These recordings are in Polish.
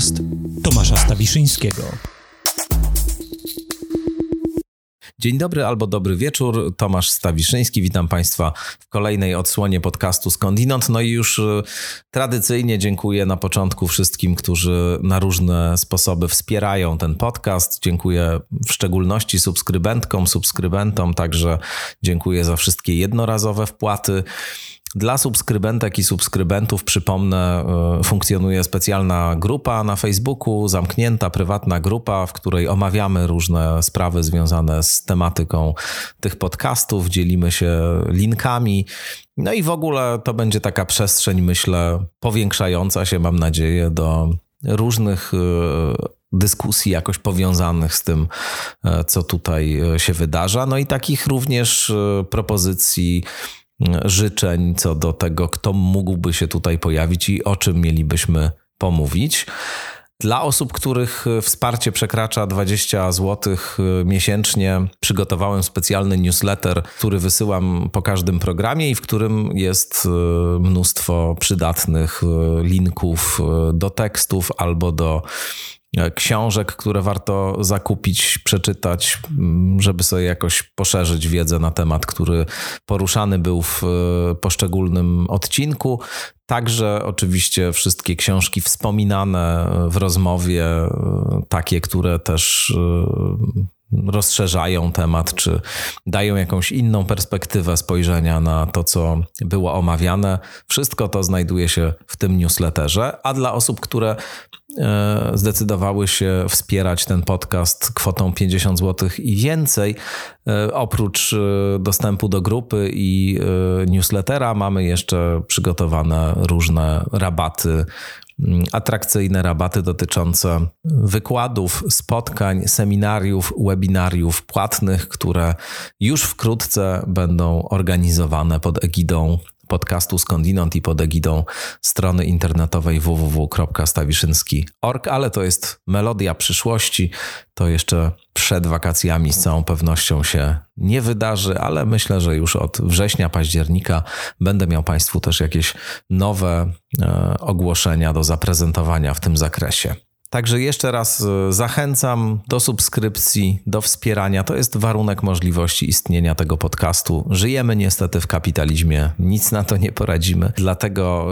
podcast Tomasza Stawiszyńskiego. Dzień dobry albo dobry wieczór. Tomasz Stawiszyński, witam Państwa w kolejnej odsłonie podcastu Skądinąd. No i już y, tradycyjnie dziękuję na początku wszystkim, którzy na różne sposoby wspierają ten podcast. Dziękuję w szczególności subskrybentkom, subskrybentom, także dziękuję za wszystkie jednorazowe wpłaty. Dla subskrybentek i subskrybentów, przypomnę, e, funkcjonuje specjalna grupa na Facebooku, zamknięta, prywatna grupa, w której omawiamy różne sprawy związane z tematyką tych podcastów, dzielimy się linkami. No i w ogóle to będzie taka przestrzeń, myślę, powiększająca się, mam nadzieję, do różnych e, dyskusji jakoś powiązanych z tym, e, co tutaj się wydarza. No i takich również propozycji życzeń co do tego, kto mógłby się tutaj pojawić i o czym mielibyśmy pomówić. Dla osób, których wsparcie przekracza 20 zł miesięcznie, przygotowałem specjalny newsletter, który wysyłam po każdym programie i w którym jest e, mnóstwo przydatnych e, linków do tekstów albo do książek, które warto zakupić, przeczytać, mm, żeby sobie jakoś poszerzyć wiedzę na temat, który poruszany był w e, poszczególnym odcinku. Także oczywiście wszystkie książki wspominane w rozmowie, e, takie, które też rozszerzają temat, czy dają jakąś inną perspektywę spojrzenia na to, co było omawiane. Wszystko to znajduje się w tym newsletterze, a dla osób, które e, zdecydowały się wspierać ten podcast kwotą 50 zł i więcej, e, oprócz e, dostępu do grupy i newslettera, mamy jeszcze przygotowane różne rabaty atrakcyjne rabaty dotyczące wykładów, spotkań, seminariów, webinariów płatnych, które już wkrótce będą organizowane pod egidą podcastu Skądinąd i pod egidą strony internetowej www.stawiszynski.org, ale to jest melodia przyszłości. To jeszcze przed wakacjami z całą pewnością się nie wydarzy, ale myślę, że już od września, października będę miał Państwu też jakieś nowe e, ogłoszenia do zaprezentowania w tym zakresie. Także jeszcze raz e, zachęcam do subskrypcji, do wspierania. To jest warunek możliwości istnienia tego podcastu. Żyjemy niestety w kapitalizmie, nic na to nie poradzimy, dlatego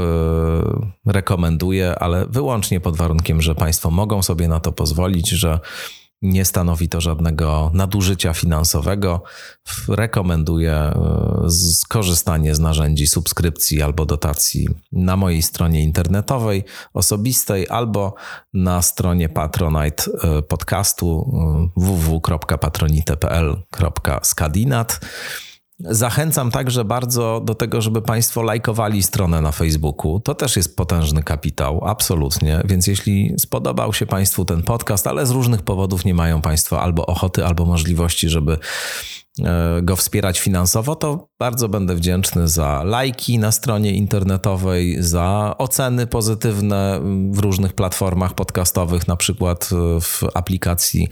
yy, rekomenduję, ale wyłącznie pod warunkiem, że Państwo mogą sobie na to pozwolić, że nie stanowi to żadnego nadużycia finansowego. Rekomenduję e, skorzystanie z narzędzi subskrypcji albo dotacji na mojej stronie internetowej, osobistej albo na stronie Patronite e, podcastu e, www.patronite.pl.skadinat. Zachęcam także bardzo do tego, żeby Państwo lajkowali stronę na Facebooku. To też jest potężny kapitał, absolutnie. Więc jeśli spodobał się Państwu ten podcast, ale z różnych powodów nie mają Państwo albo ochoty, albo możliwości, żeby go wspierać finansowo, to bardzo będę wdzięczny za lajki na stronie internetowej, za oceny pozytywne w różnych platformach podcastowych, na przykład e, w aplikacji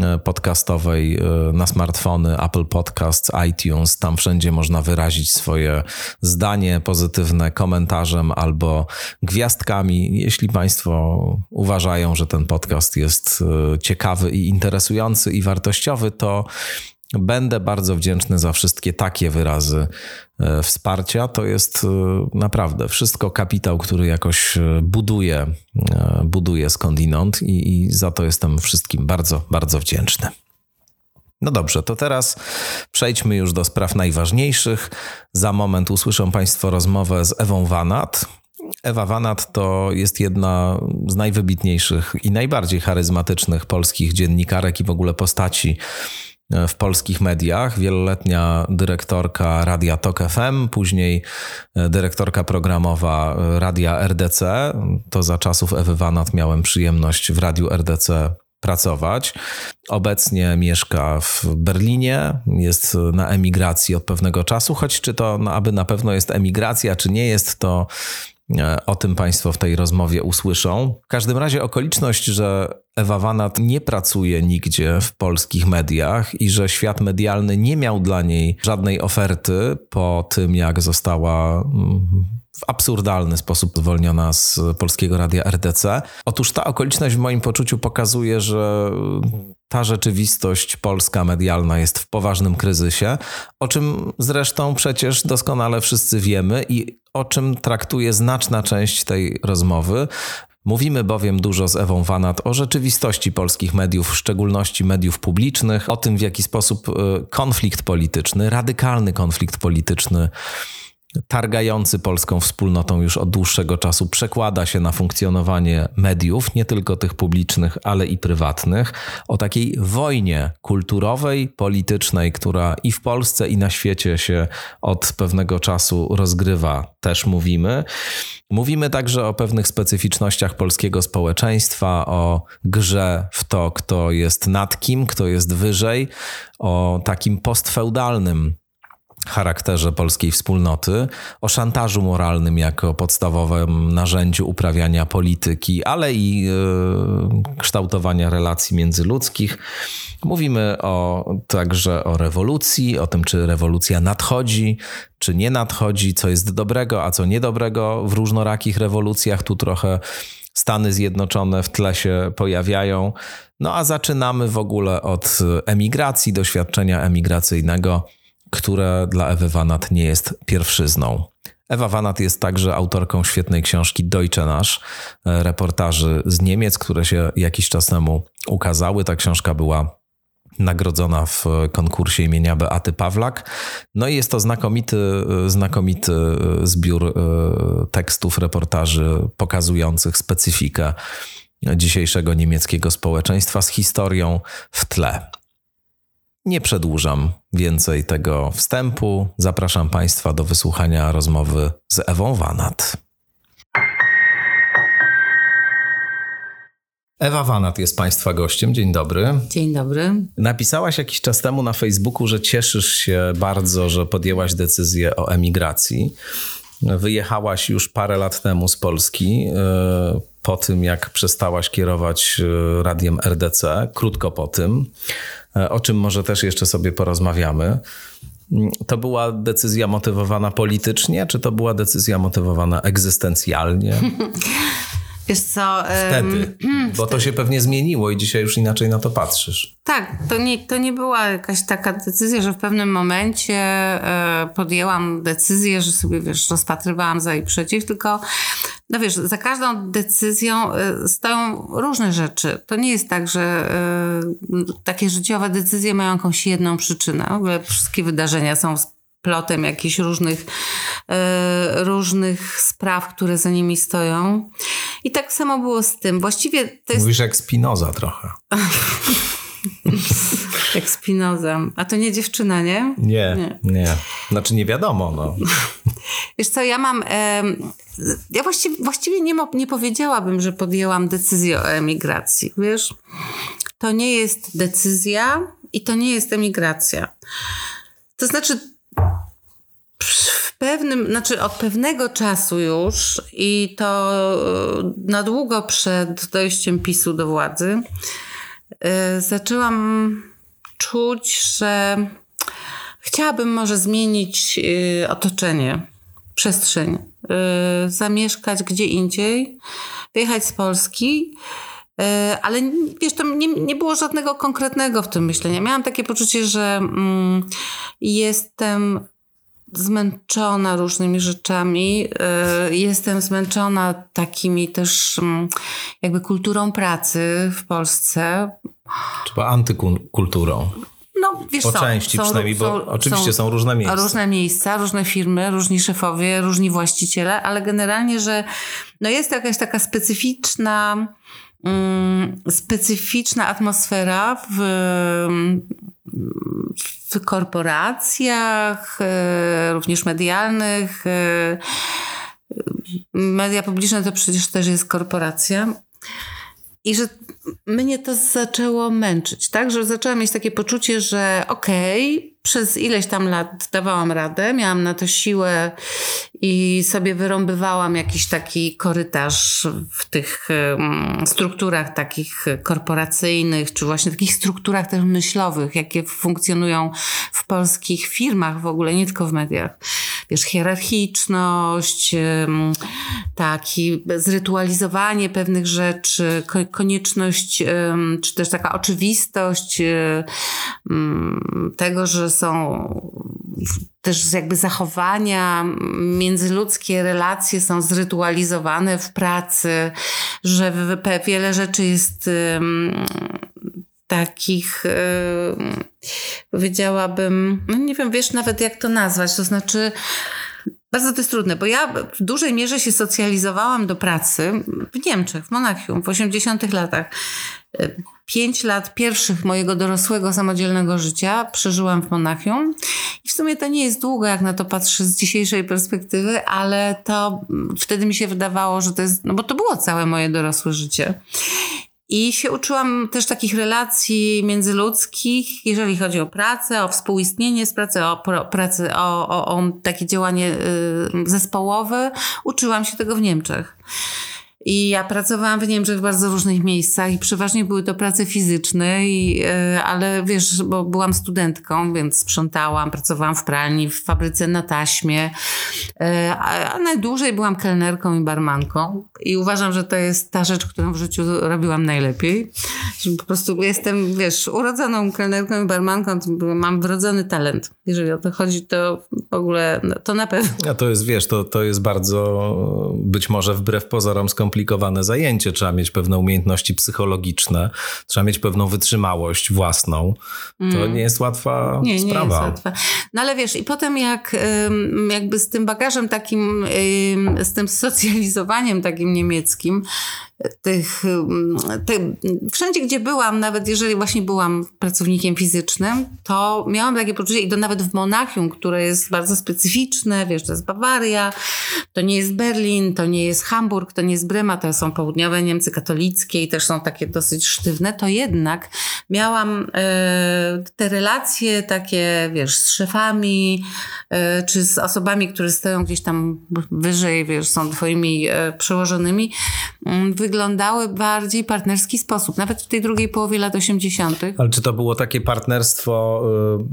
e, podcastowej na smartfony, Apple Podcasts, iTunes. Tam wszędzie można wyrazić swoje zdanie pozytywne komentarzem albo gwiazdkami. Jeśli Państwo uważają, że ten podcast jest ciekawy i interesujący i wartościowy, to Będę bardzo wdzięczny za wszystkie takie wyrazy e, wsparcia. To jest e, naprawdę wszystko kapitał, który jakoś e, buduje, buduje skądinąd i, i za to jestem wszystkim bardzo, bardzo wdzięczny. No dobrze, to teraz przejdźmy już do spraw najważniejszych. Za moment usłyszą Państwo rozmowę z Ewą Wanat. Ewa Wanat to jest jedna z najwybitniejszych i najbardziej charyzmatycznych polskich dziennikarek i w ogóle postaci w polskich mediach, wieloletnia dyrektorka Radia Tok FM, później e, dyrektorka programowa Radia RDC. To za czasów Ewy Wanat miałem przyjemność w Radiu RDC pracować. Obecnie mieszka w Berlinie, jest na emigracji od pewnego czasu, choć czy to no, aby na pewno jest emigracja, czy nie jest, to E, o tym Państwo w tej rozmowie usłyszą. W każdym razie okoliczność, że Ewa Wanat nie pracuje nigdzie w polskich mediach i że świat medialny nie miał dla niej żadnej oferty po tym, jak została mm, w absurdalny sposób zwolniona z polskiego radia RDC. Otóż ta okoliczność w moim poczuciu pokazuje, że ta rzeczywistość polska medialna jest w poważnym kryzysie, o czym zresztą przecież doskonale wszyscy wiemy i o czym traktuje znaczna część tej rozmowy. Mówimy bowiem dużo z Ewą Wanat o rzeczywistości polskich mediów, w szczególności mediów publicznych, o tym w jaki sposób y, konflikt polityczny, radykalny konflikt polityczny targający polską wspólnotą już od dłuższego czasu przekłada się na funkcjonowanie mediów, nie tylko tych publicznych, ale i prywatnych, o takiej wojnie kulturowej, politycznej, która i w Polsce, i na świecie się od pewnego czasu rozgrywa, też mówimy. Mówimy także o pewnych specyficznościach polskiego społeczeństwa, o grze w to, kto jest nad kim, kto jest wyżej, o takim postfeudalnym charakterze polskiej wspólnoty, o szantażu moralnym jako podstawowym narzędziu uprawiania polityki, ale i yy, kształtowania relacji międzyludzkich. Mówimy o, także o rewolucji, o tym, czy rewolucja nadchodzi, czy nie nadchodzi, co jest dobrego, a co niedobrego w różnorakich rewolucjach. Tu trochę Stany Zjednoczone w tle się pojawiają. No a zaczynamy w ogóle od emigracji, doświadczenia emigracyjnego które dla Ewy Wanat nie jest pierwszyzną. Ewa Wanat jest także autorką świetnej książki Deutsche Nasz, e, reportaży z Niemiec, które się jakiś czas temu ukazały. Ta książka była nagrodzona w konkursie imienia Beaty Pawlak. No i jest to znakomity, e, znakomity e, zbiór tekstów, reportaży pokazujących specyfikę dzisiejszego niemieckiego społeczeństwa z historią w tle. Nie przedłużam więcej tego wstępu. Zapraszam Państwa do wysłuchania rozmowy z Ewą Wanat. Ewa Wanat jest Państwa gościem. Dzień dobry. Dzień dobry. Napisałaś jakiś czas temu na Facebooku, że cieszysz się bardzo, że podjęłaś decyzję o emigracji. Wyjechałaś już parę lat temu z Polski e, po tym, jak przestałaś kierować e, radiem RDC, krótko po tym. E, o czym może też jeszcze sobie porozmawiamy. Mm, to była decyzja motywowana politycznie, czy to była decyzja motywowana egzystencjalnie? Wiesz co? Wtedy, bo to się pewnie zmieniło i dzisiaj już inaczej na to patrzysz. Tak, to nie, to nie była jakaś taka decyzja, że w pewnym momencie e, podjęłam decyzję, że sobie, wiesz, rozpatrywałam za i przeciw, tylko no wiesz, za każdą decyzją e, stoją różne rzeczy. To nie jest tak, że e, takie życiowe decyzje mają jakąś jedną przyczynę. Wszystkie wydarzenia są plotem jakichś różnych, e, różnych spraw, które za nimi stoją. I tak samo było z tym. Właściwie to jest... Mówisz jak Spinoza trochę. jak Spinoza. A to nie dziewczyna, nie? Nie, nie. nie. Znaczy nie wiadomo, no. Wiesz co, ja mam... E, ja właściwie, właściwie nie, nie powiedziałabym, że podjęłam decyzję o emigracji, wiesz? To nie jest decyzja i to nie jest emigracja. To znaczy w pewnym, znaczy od pewnego czasu już i to e, na długo przed dojściem PiSu do władzy, zaczęłam czuć, że chciałabym może zmienić yy, otoczenie, przestrzeń, yy, zamieszkać gdzie indziej, wyjechać z Polski. Ale wiesz, to nie, nie było żadnego konkretnego w tym myślenia. Miałam takie poczucie, że mm, jestem zmęczona różnymi rzeczami. E, jestem zmęczona takimi też mm, jakby kulturą pracy w Polsce. Czy antykulturą? No, wiesz po co, części są, przynajmniej, bo są, oczywiście są, są, różne miejsca. Różne miejsca, różne firmy, różni szefowie, różni właściciele, ale generalnie, że no jest jakaś taka specyficzna specyficzna atmosfera w, w korporacjach, e, również medialnych. E, media publiczne to przecież też jest korporacja. I że mnie to zaczęło męczyć, tak? Że zaczęłam mieć takie poczucie, że okej, okay, przez ileś tam lat dawałam radę, miałam na to siłę i sobie wyrąbywałam jakiś taki korytarz w tych strukturach takich korporacyjnych, czy właśnie takich strukturach też myślowych, jakie funkcjonują w polskich firmach w ogóle, nie tylko w mediach. wiesz, hierarchiczność, taki zrytualizowanie pewnych rzeczy, konieczność, czy też taka oczywistość tego, że są też jakby zachowania międzyludzkie, relacje są zrytualizowane w pracy, że wiele rzeczy jest takich, powiedziałabym, no nie wiem, wiesz nawet jak to nazwać, to znaczy bardzo to jest trudne, bo ja w dużej mierze się socjalizowałam do pracy w Niemczech, w Monachium w 80 latach. Pięć lat pierwszych mojego dorosłego, samodzielnego życia przeżyłam w Monachium. I w sumie to nie jest długo, jak na to patrzę z dzisiejszej perspektywy, ale to wtedy mi się wydawało, że to jest, no bo to było całe moje dorosłe życie. I się uczyłam też takich relacji międzyludzkich, jeżeli chodzi o pracę, o współistnienie z pracy, o pracę, o, o, o takie działanie y, zespołowe. Uczyłam się tego w Niemczech. I ja pracowałam w Niemczech w bardzo różnych miejscach i przeważnie były to prace fizyczne, i, e, ale wiesz, bo byłam studentką, więc sprzątałam, pracowałam w pralni, w fabryce na taśmie, e, a, najdłużej byłam kelnerką i barmanką i uważam, że to jest ta rzecz, którą w życiu robiłam najlepiej. Po prostu jestem, wiesz, urodzoną kelnerką i barmanką, mam wrodzony talent. Jeżeli o to chodzi, to w ogóle, no, to na pewno. A to jest, wiesz, to, to jest bardzo być może wbrew pozorom skomplikowane skomplikowane zajęcie. Trzeba mieć pewne umiejętności psychologiczne, trzeba mieć pewną wytrzymałość własną. To mm. nie jest łatwa nie, sprawa. Nie jest łatwa. No ale wiesz, i potem jak jakby z tym bagażem takim, z tym socjalizowaniem takim niemieckim, tych, te, wszędzie gdzie byłam, nawet jeżeli właśnie byłam pracownikiem fizycznym, to miałam takie poczucie, i to nawet w Monachium, które jest bardzo specyficzne, wiesz, to jest Bawaria, to nie jest Berlin, to nie jest Hamburg, to nie jest Brema, to są południowe Niemcy katolickie i też są takie dosyć sztywne, to jednak miałam e, te relacje takie, wiesz, z szefami, e, czy z osobami, które stoją gdzieś tam wyżej, wiesz, są twoimi e, przełożonymi, wyglądały bardziej partnerski sposób, nawet w tej drugiej połowie lat 80. Ale czy to było takie partnerstwo,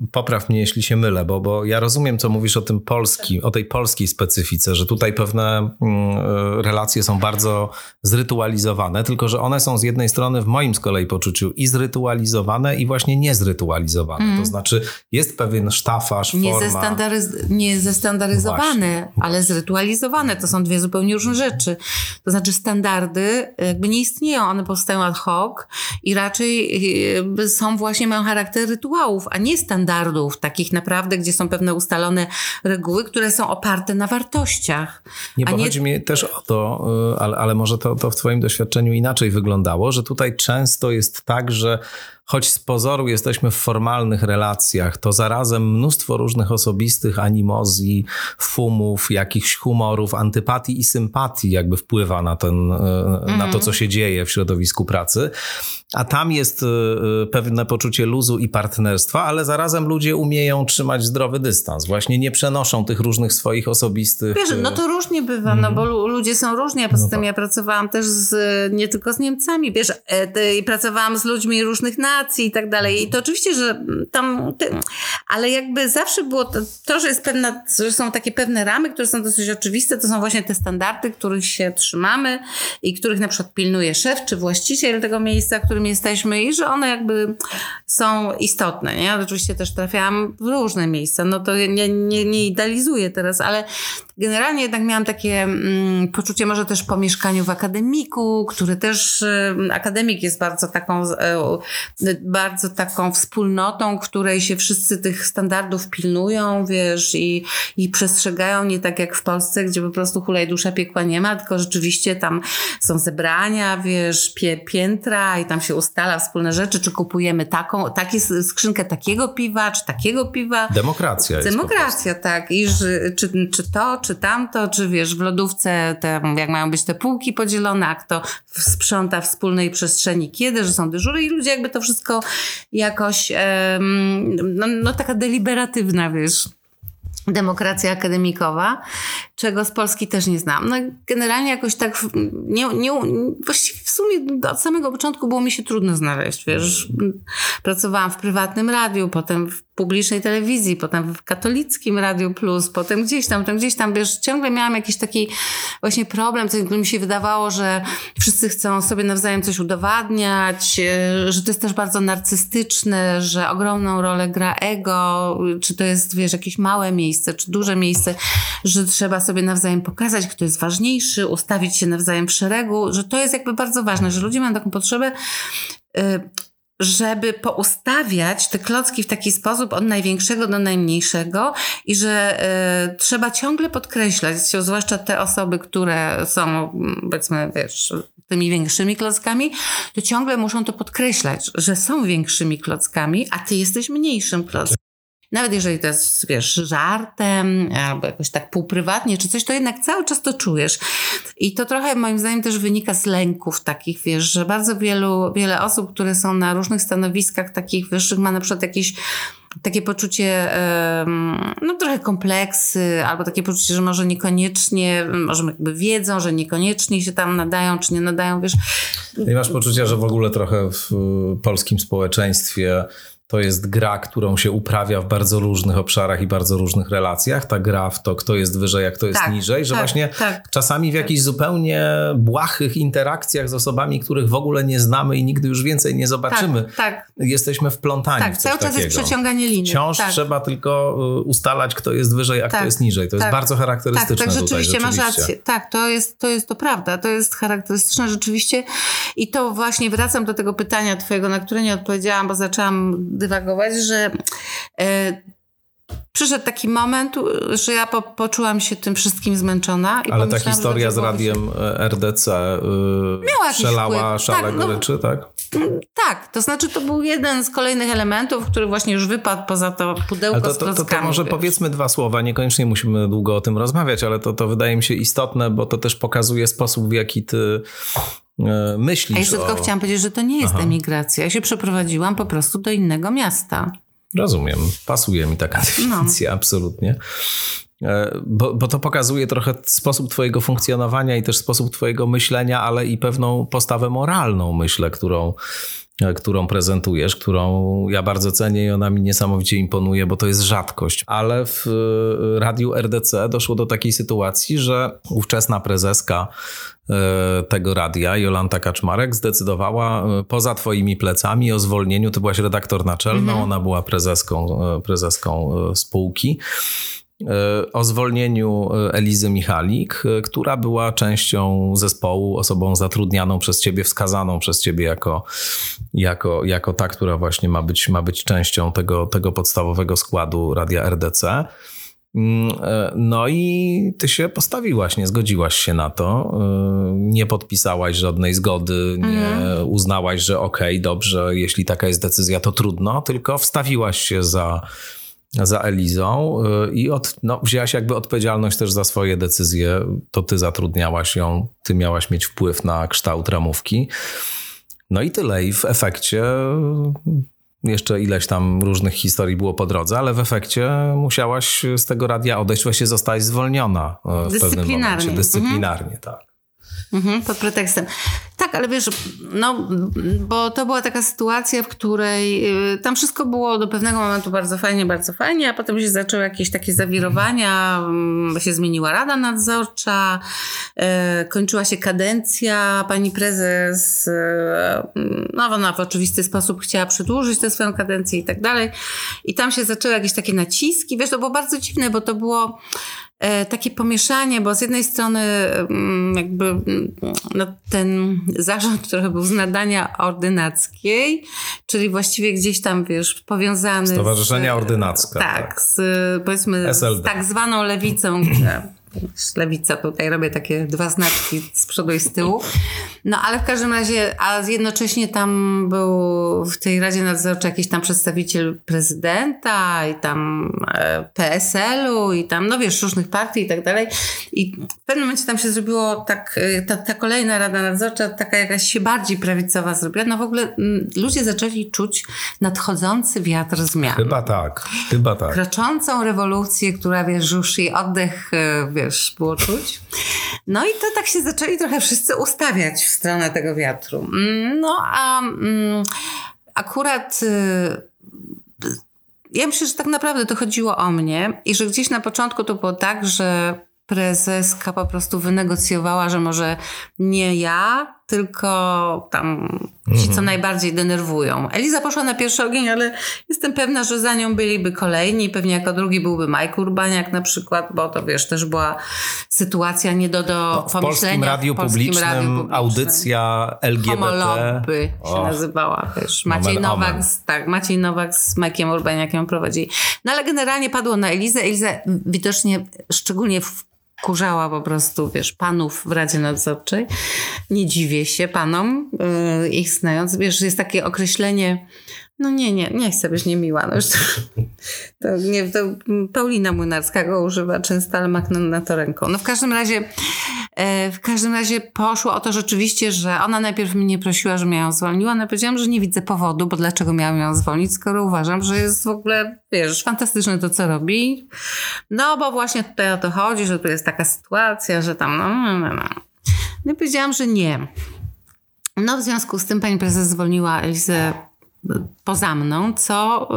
y, popraw mnie jeśli się mylę, bo, bo ja rozumiem, co mówisz o tym polskim, o tej polskiej specyfice, że tutaj pewne mm, y, relacje są bardzo zrytualizowane, tylko że one są z jednej strony w moim z kolei poczuciu i zrytualizowane i właśnie niezrytualizowane. Mm. To znaczy jest pewien sztafaż, nie forma. Zestandaryz- nie zestandaryzowane, właśnie. ale zrytualizowane. To są dwie zupełnie różne rzeczy. To znaczy standardy jakby nie istnieją, one powstają ad hoc i raczej są właśnie, mają charakter rytuałów, a nie standardów, takich naprawdę, gdzie są pewne ustalone reguły, które są oparte na wartościach. Nie, bo nie... chodzi mi też o to, y, ale, ale może to, to w twoim doświadczeniu inaczej wyglądało, że tutaj często jest tak, że choć z pozoru jesteśmy w formalnych relacjach, to zarazem mnóstwo różnych osobistych animozji, fumów, jakichś humorów, antypatii i sympatii jakby wpływa na, ten, mm. na to, co mhm. się dzieje w środowisku pracy. A tam jest e, pewne poczucie luzu i partnerstwa, ale zarazem ludzie umieją trzymać zdrowy dystans. Właśnie nie przenoszą tych różnych swoich osobistych. Wiesz, no to różnie bywa, mm. no bo mhm. ludzie są różni, a poza no tym tak. ja pracowałam też z, nie tylko z Niemcami, wiesz, i pracowałam z ludźmi różnych i tak dalej. I to oczywiście, że tam, ale jakby zawsze było to, to, że jest pewna, że są takie pewne ramy, które są dosyć oczywiste, to są właśnie te standardy, których się trzymamy i których na przykład pilnuje szef czy właściciel tego miejsca, w którym jesteśmy i że one jakby są istotne, nie? Oczywiście też trafiałam w różne miejsca, no to nie, nie, nie idealizuję teraz, ale generalnie jednak miałam takie mm, poczucie może też po mieszkaniu w akademiku, który też, y, akademik jest bardzo taką, y, bardzo taką wspólnotą, której się wszyscy tych standardów pilnują, wiesz, i, i przestrzegają, nie tak jak w Polsce, gdzie po prostu hulaj dusza piekła nie ma, tylko rzeczywiście tam są zebrania, wiesz, pie, piętra i tam się ustala wspólne rzeczy, czy kupujemy taką, takie, skrzynkę takiego piwa, czy takiego piwa. Demokracja Demokracja, tak. I że, czy, czy to, czy tamto, czy wiesz, w lodówce te, jak mają być te półki podzielone, a kto sprząta wspólnej przestrzeni kiedy, że są dyżury i ludzie jakby to wszystko jakoś, no, no taka deliberatywna, wiesz, demokracja akademikowa, czego z Polski też nie znam. No generalnie jakoś tak, nie, nie, właściwie w sumie od samego początku było mi się trudno znaleźć, wiesz. Pracowałam w prywatnym radiu, potem w publicznej telewizji, potem w katolickim Radiu Plus, potem gdzieś tam, tam gdzieś tam, wiesz, ciągle miałam jakiś taki właśnie problem, co mi się wydawało, że wszyscy chcą sobie nawzajem coś udowadniać, e, że to jest też bardzo narcystyczne, że ogromną rolę gra ego, czy to jest, wiesz, jakieś małe miejsce, czy duże miejsce, że trzeba sobie nawzajem pokazać, kto jest ważniejszy, ustawić się nawzajem w szeregu, że to jest jakby bardzo ważne, że ludzie mają taką potrzebę e, żeby poustawiać te klocki w taki sposób od największego do najmniejszego i że y, trzeba ciągle podkreślać, zwłaszcza te osoby, które są, powiedzmy, wiesz, tymi większymi klockami, to ciągle muszą to podkreślać, że są większymi klockami, a ty jesteś mniejszym klockiem. Nawet jeżeli to jest, wiesz, żartem, albo jakoś tak półprywatnie, czy coś, to jednak cały czas to czujesz. I to trochę moim zdaniem też wynika z lęków takich, wiesz, że bardzo wielu, wiele osób, które są na różnych stanowiskach takich wyższych, ma na przykład jakieś takie poczucie, no trochę kompleksy, albo takie poczucie, że może niekoniecznie, może jakby wiedzą, że niekoniecznie się tam nadają, czy nie nadają, wiesz. I masz poczucie, że w ogóle trochę w polskim społeczeństwie to jest gra, którą się uprawia w bardzo różnych obszarach i bardzo różnych relacjach. Ta gra w to, kto jest wyżej, a kto jest tak, niżej, że tak, właśnie tak, czasami w jakichś zupełnie błahych interakcjach z osobami, których w ogóle nie znamy i nigdy już więcej nie zobaczymy, tak, tak. jesteśmy wplątani tak, w coś cały czas takiego. jest przeciąganie linii. Wciąż tak. trzeba tylko y, ustalać, kto jest wyżej, a kto jest niżej. To jest bardzo charakterystyczne tak, tak, rzeczywiście, tutaj, rzeczywiście. masz rację. Tak, to jest, to jest to prawda. To jest charakterystyczne rzeczywiście i to właśnie wracam do tego pytania twojego, na które nie odpowiedziałam, bo zaczęłam dywagować, że e, przyszedł taki moment, że ja po, poczułam się tym wszystkim zmęczona. I Ale ta historia z radiem e, RDC yy, Miała przelała szale tak, no, goryczy, tak? Tak, to znaczy to był jeden z kolejnych elementów, który właśnie już wypadł poza to pudełko ale to, to, to, to może wiesz. powiedzmy dwa słowa, niekoniecznie musimy długo o tym rozmawiać, ale to, to wydaje mi się istotne, bo to też pokazuje sposób, w jaki ty e, myślisz. A jeszcze o... tylko chciałam powiedzieć, że to nie jest Aha. emigracja. Ja się przeprowadziłam po prostu do innego miasta. Rozumiem. Pasuje mi taka definicja, no. absolutnie. E, bo, bo to pokazuje trochę sposób Twojego funkcjonowania i też sposób Twojego myślenia, ale i pewną postawę moralną, myślę, którą, e, którą prezentujesz, którą ja bardzo cenię i ona mi niesamowicie imponuje, bo to jest rzadkość. Ale w e, radiu RDC doszło do takiej sytuacji, że ówczesna prezeska tego radia, Jolanta Kaczmarek, zdecydowała poza twoimi plecami o zwolnieniu. Ty byłaś redaktor naczelną, mhm. ona była prezeską, prezeską spółki. E, o zwolnieniu e, Elizy Michalik, e, która była częścią zespołu, osobą zatrudnianą przez ciebie, wskazaną przez ciebie jako, jako, jako ta, która właśnie ma być, ma być częścią tego, tego podstawowego składu Radia RDC. Mm, no i ty się postawiłaś, nie zgodziłaś się na to, nie podpisałaś żadnej zgody, nie mhm. uznałaś, że okej, okay, dobrze, jeśli taka jest decyzja, to trudno, tylko wstawiłaś się za za Elizą y, i od, no, wzięłaś jakby odpowiedzialność też za swoje decyzje. To ty zatrudniałaś ją, ty miałaś mieć wpływ na kształt ramówki. No i tyle. I w efekcie jeszcze ileś tam różnych historii było po drodze, ale w efekcie musiałaś z tego radia odejść, właśnie zostałaś zwolniona y, w pewnym momencie. Dyscyplinarnie, mhm. tak. Mhm, pod pretekstem. Tak, ale wiesz, no, bo to była taka sytuacja, w której y, tam wszystko było do pewnego momentu bardzo fajnie, bardzo fajnie, a potem się zaczęły jakieś takie zawirowania, mm, się zmieniła rada nadzorcza, y, kończyła się kadencja, pani prezes, y, no ona w oczywisty sposób chciała przedłużyć tę swoją kadencję i tak dalej. I tam się zaczęły jakieś takie naciski, wiesz, to było bardzo dziwne, bo to było takie pomieszanie, bo z jednej strony mm, jakby mm, no, ten zarząd trochę był z nadania ordynackiej, czyli właściwie gdzieś tam, wiesz, powiązany Stowarzyszenia z, Ordynacka. Tak, tak, z powiedzmy SLD. z tak zwaną lewicą, lewica tutaj, robię takie dwa znaczki z przodu i z tyłu. No ale w każdym razie, a jednocześnie tam był w tej Radzie Nadzorczej jakiś tam przedstawiciel prezydenta i tam e, PSL-u i tam, no wiesz, różnych partii i tak dalej. I w pewnym momencie tam się zrobiło tak, e, ta, ta kolejna Rada Nadzorcza taka jakaś się bardziej prawicowa zrobiła. No w ogóle m, ludzie zaczęli czuć nadchodzący wiatr zmian. Chyba tak, chyba tak. Kroczącą rewolucję, która wiesz, już jej oddech, e, wiesz, było czuć. No i to tak się zaczęli trochę wszyscy ustawiać w stronę tego wiatru. Mm, No a mm, akurat y, ja myślę, że tak naprawdę to chodziło o mnie i że gdzieś na początku to było tak, że prezeska po prostu wynegocjowała, że może nie ja, tylko tam ci, co najbardziej denerwują. Eliza poszła na pierwszy ogień, ale jestem pewna, że za nią byliby kolejni. Pewnie jako drugi byłby Mike Urbaniak na przykład, bo to wiesz, też była sytuacja nie do, do No, w pomyślenia. Polskim Radiu w Polskim Publicznym Radiu Publicznym. audycja LGBT. Homolobby się Och, nazywała, wiesz. Maciej Nowak, omen. z, tak, Maciej Nowak z Majkiem Urbaniakiem ją prowadzili. No ale generalnie padło na Elizę. Eliza widocznie szczególnie wkurzała po prostu, wiesz, panów w Radzie Nadzorczej. Nie dziwię się panom, yy, ich znając. Wiesz, jest takie określenie no nie, nie, nie chcę być niemiła. No już to, to, nie, to Paulina Młynarska go używa często, ale machnę na to ręką. No w każdym razie w każdym razie poszło o to rzeczywiście, że ona najpierw mnie prosiła, że ją zwolniła. No ja powiedziałam, że nie widzę powodu, bo dlaczego miałam ją zwolnić, skoro uważam, że jest w ogóle, wiesz, fantastyczne to, co robi. No bo właśnie tutaj o to chodzi, że tu jest taka sytuacja, że tam no, no, no. no. No powiedziałam, że nie. No w związku z tym pani prezes zwolniła Elizę poza mną, co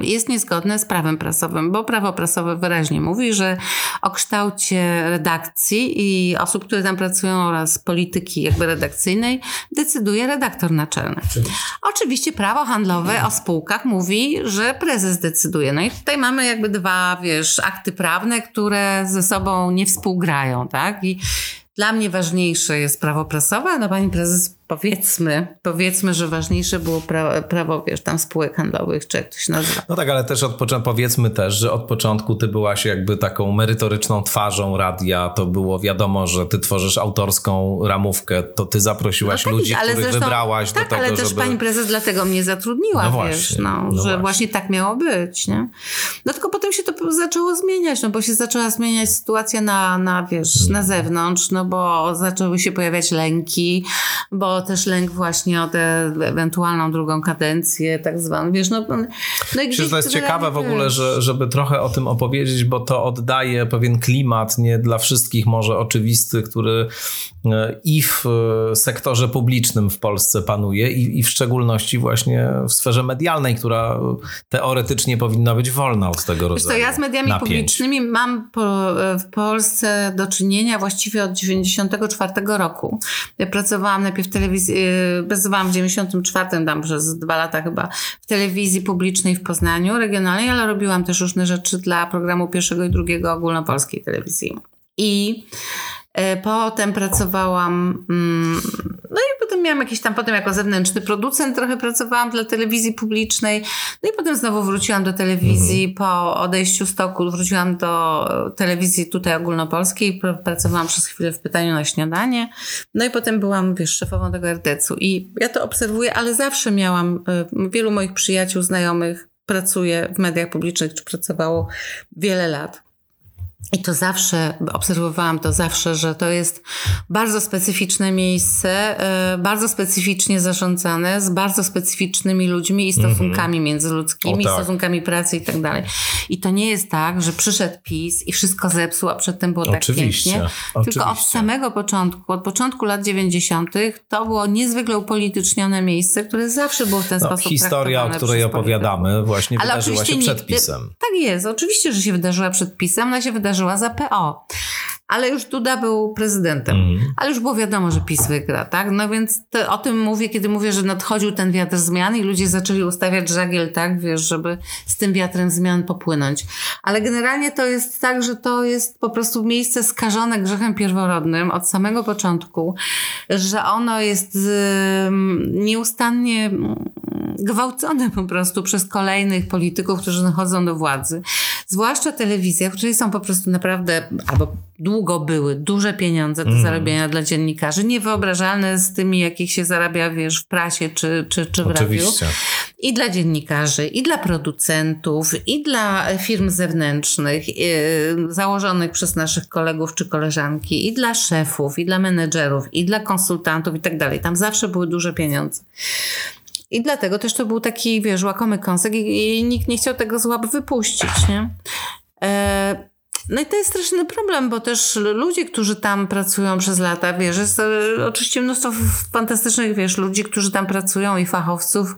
y, jest niezgodne z prawem prasowym, bo prawo prasowe wyraźnie mówi, że o kształcie redakcji i osób, które tam pracują oraz polityki jakby redakcyjnej decyduje redaktor naczelny. Oczywiście prawo handlowe o spółkach mówi, że prezes decyduje. No i tutaj mamy jakby dwa, wiesz, akty prawne, które ze sobą nie współgrają, tak? I dla mnie ważniejsze jest prawo prasowe, a no pani prezes powiedzmy, powiedzmy, że ważniejsze było prawo, prawo, wiesz, tam spółek handlowych, czy jak to się nazywa. No tak, ale też od początku, powiedzmy też, że od początku ty byłaś jakby taką merytoryczną twarzą radia, to było wiadomo, że ty tworzysz autorską ramówkę, to ty zaprosiłaś tak, ludzi, których zresztą- wybrałaś tak, do tego, ale też żeby... pani prezes dlatego mnie zatrudniła, No wiesz, właśnie, no, no że właśnie. właśnie. tak miało być, nie? No tylko potem się to zaczęło zmieniać, no bo się zaczęła zmieniać sytuacja na, na wiesz, Hmm. na zewnątrz, no bo zaczęły się pojawiać lęki, bo też lęk właśnie o tę ewentualną drugą kadencję, tak zwaną, wiesz, no, no, no gdzieś że to jest ciekawe w ogóle, że, żeby trochę o tym opowiedzieć, bo to oddaje pewien klimat, nie dla wszystkich może oczywisty, który e, i w e, sektorze publicznym w Polsce panuje, i, i w szczególności właśnie w sferze medialnej, która teoretycznie powinna być wolna od tego Wiesz co, rodzaju ja z mediami napięć. publicznymi mam po, w Polsce do czynienia właściwie od 94 roku. Ja pracowałam najpierw w telewizji, yy, pracowałam w 94 tam przez dwa lata chyba w telewizji publicznej w Poznaniu, regionalnej, ale robiłam też różne rzeczy dla programu pierwszego i drugiego ogólnopolskiej telewizji. I Potem pracowałam, mm, no i potem miałam jakiś tam, potem jako zewnętrzny producent trochę pracowałam dla telewizji publicznej, no i potem znowu wróciłam do telewizji, po odejściu z toku wróciłam do e, telewizji tutaj ogólnopolskiej, pr- pracowałam przez chwilę w pytaniu na śniadanie, no i potem byłam, wiesz, szefową tego RDC-u i ja to obserwuję, ale zawsze miałam, e, wielu moich przyjaciół, znajomych pracuje w mediach publicznych, czy pracowało wiele lat. I to zawsze, obserwowałam to zawsze, że to jest bardzo specyficzne miejsce, e, bardzo specyficznie zarządzane, z bardzo specyficznymi ludźmi i stosunkami międzyludzkimi, O tak. stosunkami pracy i tak dalej. I to nie jest tak, że przyszedł PiS i wszystko zepsuł, a przedtem było tak Oczywiście, pięknie. Tylko od oczywiście. samego początku, od początku lat 90. to było niezwykle upolitycznione miejsce, które zawsze było w ten No, sposób historia, o której polityków. opowiadamy, właśnie Ale wydarzyła się oczywiście przed nigdy- pisem. Tak jest, oczywiście, że się wydarzyła przed pisem, ona się wydarzyła za PO. Ale już Duda był prezydentem. Mhm. Ale już było wiadomo, że PiS wygra, tak? No więc o tym mówię, kiedy mówię, że nadchodził ten wiatr zmian i ludzie zaczęli ustawiać żagiel tak, wiesz, żeby z tym wiatrem zmian popłynąć. Ale generalnie to jest tak, że to jest po prostu miejsce skażone grzechem pierworodnym od samego początku, że ono jest nieustannie gwałcone po prostu przez kolejnych polityków, którzy nachodzą do władzy. Zwłaszcza telewizja, w której są po prostu naprawdę, albo długo były duże pieniądze do mm. zarabiania dla dziennikarzy, niewyobrażalne z tymi, jakich się zarabia, wiesz, w prasie czy, czy, czy w Oczywiście. radiu. I dla dziennikarzy, i dla producentów, i dla firm zewnętrznych, yy, założonych przez naszych kolegów czy koleżanki, i dla szefów, i dla menedżerów, i dla konsultantów i tak dalej. Tam zawsze były duże pieniądze. I dlatego też to był taki, wiesz, łakomy kąsek i, i nikt nie chciał tego z łap wypuścić, nie? E, no i to jest straszny problem, bo też ludzie, którzy tam pracują przez lata, wiesz, jest e, oczywiście mnóstwo fantastycznych, wiesz, ludzi, którzy tam pracują i fachowców.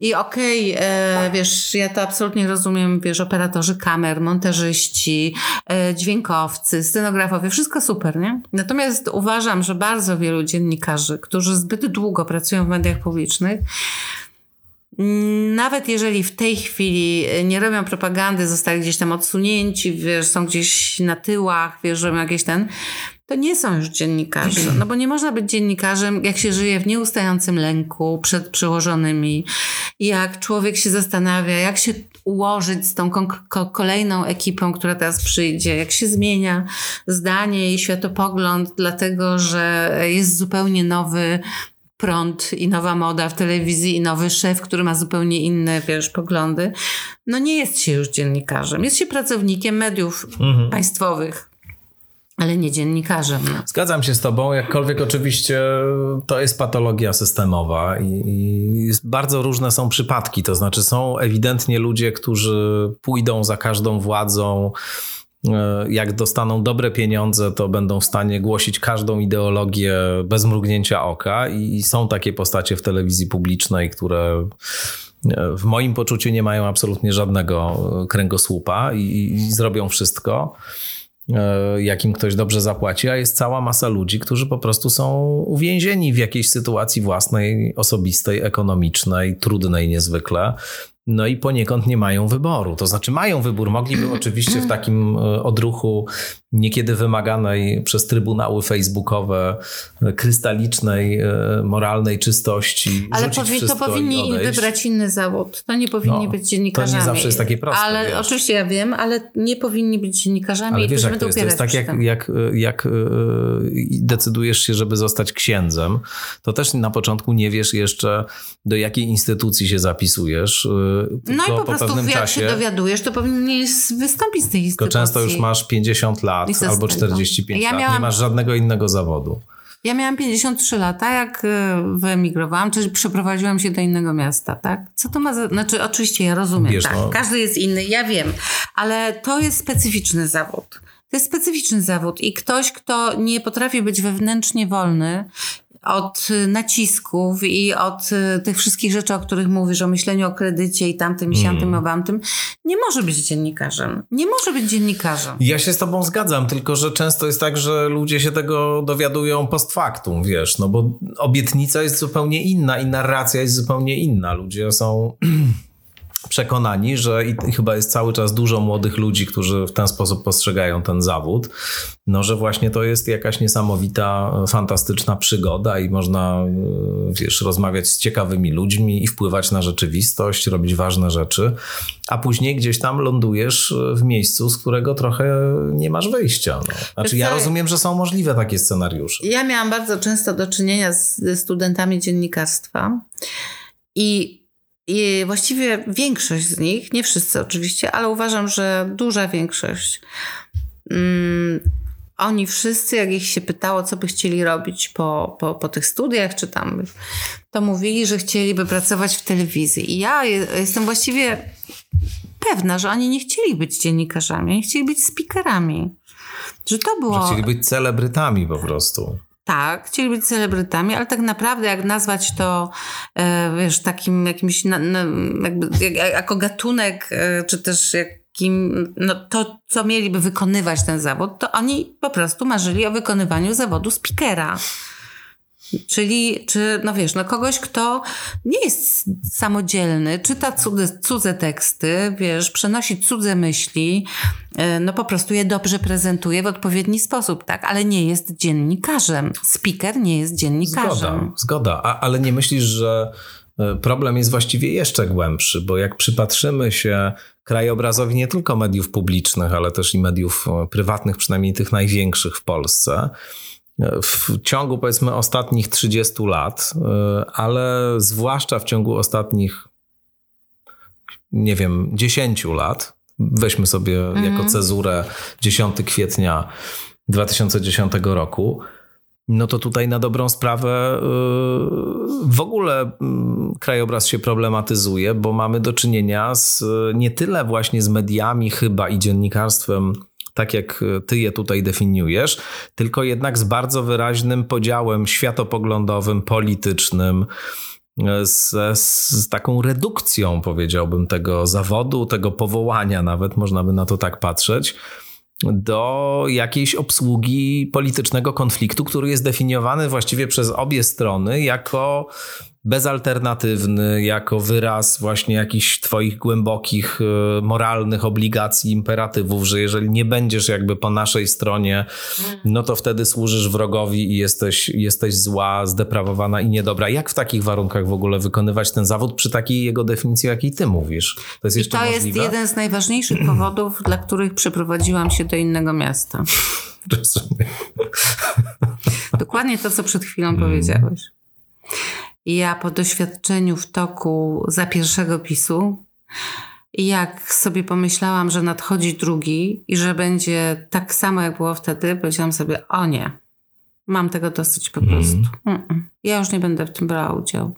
I okej, okay, e, wiesz, ja to absolutnie rozumiem, wiesz, operatorzy kamer, montażyści, e, dźwiękowcy, scenografowie, wszystko super, nie? Natomiast uważam, że bardzo wielu dziennikarzy, którzy zbyt długo pracują w mediach publicznych, nawet jeżeli w tej chwili nie robią propagandy, zostali gdzieś tam odsunięci, wiesz, są gdzieś na tyłach, wiesz, robią jakieś ten, to nie są już dziennikarze. No bo nie można być dziennikarzem, jak się żyje w nieustającym lęku przed przełożonymi, jak człowiek się zastanawia, jak się ułożyć z tą kolejną ekipą, która teraz przyjdzie, jak się zmienia zdanie i światopogląd, dlatego że jest zupełnie nowy prąd i nowa moda w telewizji i nowy szef, który ma zupełnie inne, wiesz, poglądy. No nie jest się już dziennikarzem. Jest się pracownikiem mediów mhm. państwowych. Ale nie dziennikarzem. No. Zgadzam się z Tobą, jakkolwiek oczywiście to jest patologia systemowa i, i bardzo różne są przypadki. To znaczy, są ewidentnie ludzie, którzy pójdą za każdą władzą, jak dostaną dobre pieniądze, to będą w stanie głosić każdą ideologię bez mrugnięcia oka i są takie postacie w telewizji publicznej, które e, w moim poczuciu nie mają absolutnie żadnego e, kręgosłupa i, i zrobią wszystko jakim ktoś dobrze zapłaci, a jest cała masa ludzi, którzy po prostu są uwięzieni w jakiejś sytuacji własnej, osobistej, ekonomicznej, trudnej niezwykle. No i poniekąd nie mają wyboru. To znaczy mają wybór. Mogliby oczywiście w takim e, odruchu niekiedy wymaganej przez trybunały facebookowe e, krystalicznej, e, moralnej czystości. Ale powi to powinni wybrać inny zawód. To nie powinni no, być dziennikarzami. To nie zawsze jest takie proste. Ale wiesz. oczywiście ja wiem, ale nie powinni być dziennikarzami. Ale wiesz, jak to jest? To jest tak, jak, jak, jak decydujesz się, żeby zostać księdzem, to też na początku nie wiesz jeszcze, do jakiej instytucji się zapisujesz no i po, po prostu jak czasie, się dowiadujesz, to powinieneś wystąpić z tej instytucji. To często już masz 50 lat albo 45 ja lat, miałam, nie masz żadnego innego zawodu. Ja miałam 53 lata, jak e, wyemigrowałam, czyli przeprowadziłam się do innego miasta, tak? Co to ma za... Znaczy, oczywiście ja rozumiem, Wiesz, tak, no... każdy jest inny, ja wiem, ale to jest specyficzny zawód. To jest specyficzny zawód i ktoś, kto nie potrafi być wewnętrznie wolny od nacisków i od y, tych wszystkich rzeczy, o których mówisz, o myśleniu o kredycie i tamtym, i siamtym, mm. o wamtym, nie może być dziennikarzem. Nie może być dziennikarzem. Ja się z tobą zgadzam, tylko że często jest tak, że ludzie się tego dowiadują post factum, wiesz, no bo obietnica jest zupełnie inna i narracja jest zupełnie inna. Ludzie są przekonani, że i chyba jest cały czas dużo młodych ludzi, którzy w ten sposób postrzegają ten zawód, no że właśnie to jest jakaś niesamowita, fantastyczna przygoda i można, e, wiesz, rozmawiać z ciekawymi ludźmi i wpływać na rzeczywistość, robić ważne rzeczy, a później gdzieś tam lądujesz w miejscu, z którego trochę nie masz wyjścia. No. Znaczy ja rozumiem, że są możliwe takie scenariusze. Ja miałam bardzo często do czynienia ze studentami dziennikarstwa i i właściwie większość z nich, nie wszyscy oczywiście, ale uważam, że duża większość. Mm, oni wszyscy, jak ich się pytało, co by chcieli robić po, po, po tych studiach, czy tam, to mówili, że chcieliby pracować w telewizji. I ja jestem właściwie pewna, że oni nie chcieli być dziennikarzami, oni chcieli być speakerami. Że to było. Że chcieli być celebrytami po prostu. Tak, chcieli być celebrytami, ale tak naprawdę jak nazwać to, e, wiesz, takim jakimś, jakby, jak, jako gatunek, e, czy też jakim, no to, co mieliby wykonywać ten zawód, to oni po prostu marzyli o wykonywaniu zawodu speakera. Czyli, czy, no wiesz, no kogoś, kto nie jest samodzielny, czyta cudze, cudze teksty, wiesz, przenosi cudze myśli, e, no po prostu je dobrze prezentuje w odpowiedni sposób, tak? Ale nie jest dziennikarzem. Speaker nie jest dziennikarzem. Zgoda, zgoda. A, ale nie myślisz, że problem jest właściwie jeszcze głębszy, bo jak przypatrzymy się krajobrazowi nie tylko mediów publicznych, ale też i mediów prywatnych, przynajmniej tych największych w Polsce, w ciągu powiedzmy ostatnich 30 lat, ale zwłaszcza w ciągu ostatnich, nie wiem, 10 lat, weźmy sobie mhm. jako cezurę 10 kwietnia 2010 roku, no to tutaj na dobrą sprawę yy, w ogóle mm, krajobraz się problematyzuje, bo mamy do czynienia z nie tyle właśnie z mediami chyba i dziennikarstwem tak jak ty je tutaj definiujesz, tylko jednak z bardzo wyraźnym podziałem światopoglądowym, politycznym, z, z, taką redukcją, powiedziałbym, tego zawodu, tego powołania, nawet można by na to tak patrzeć, do jakiejś obsługi politycznego konfliktu, który jest definiowany właściwie przez obie strony jako bezalternatywny, jako wyraz właśnie jakichś twoich głębokich e, moralnych obligacji, imperatywów, że jeżeli nie będziesz jakby po naszej stronie, no to wtedy służysz wrogowi i jesteś, jesteś zła, zdeprawowana i niedobra. Jak w takich warunkach w ogóle wykonywać ten zawód przy takiej jego definicji, jakiej ty mówisz? To jest jeszcze I to możliwe? jest jeden z najważniejszych powodów, dla których przeprowadziłam się do innego miasta. Rozumiem. Dokładnie to, co przed chwilą hmm. powiedziałeś. Ja po doświadczeniu w toku za pierwszego pisu, jak sobie pomyślałam, że nadchodzi drugi i że będzie tak samo jak było wtedy, powiedziałam sobie, o nie, mam tego dosyć po prostu. Mm. Mm ja już nie będę w tym brała udziału.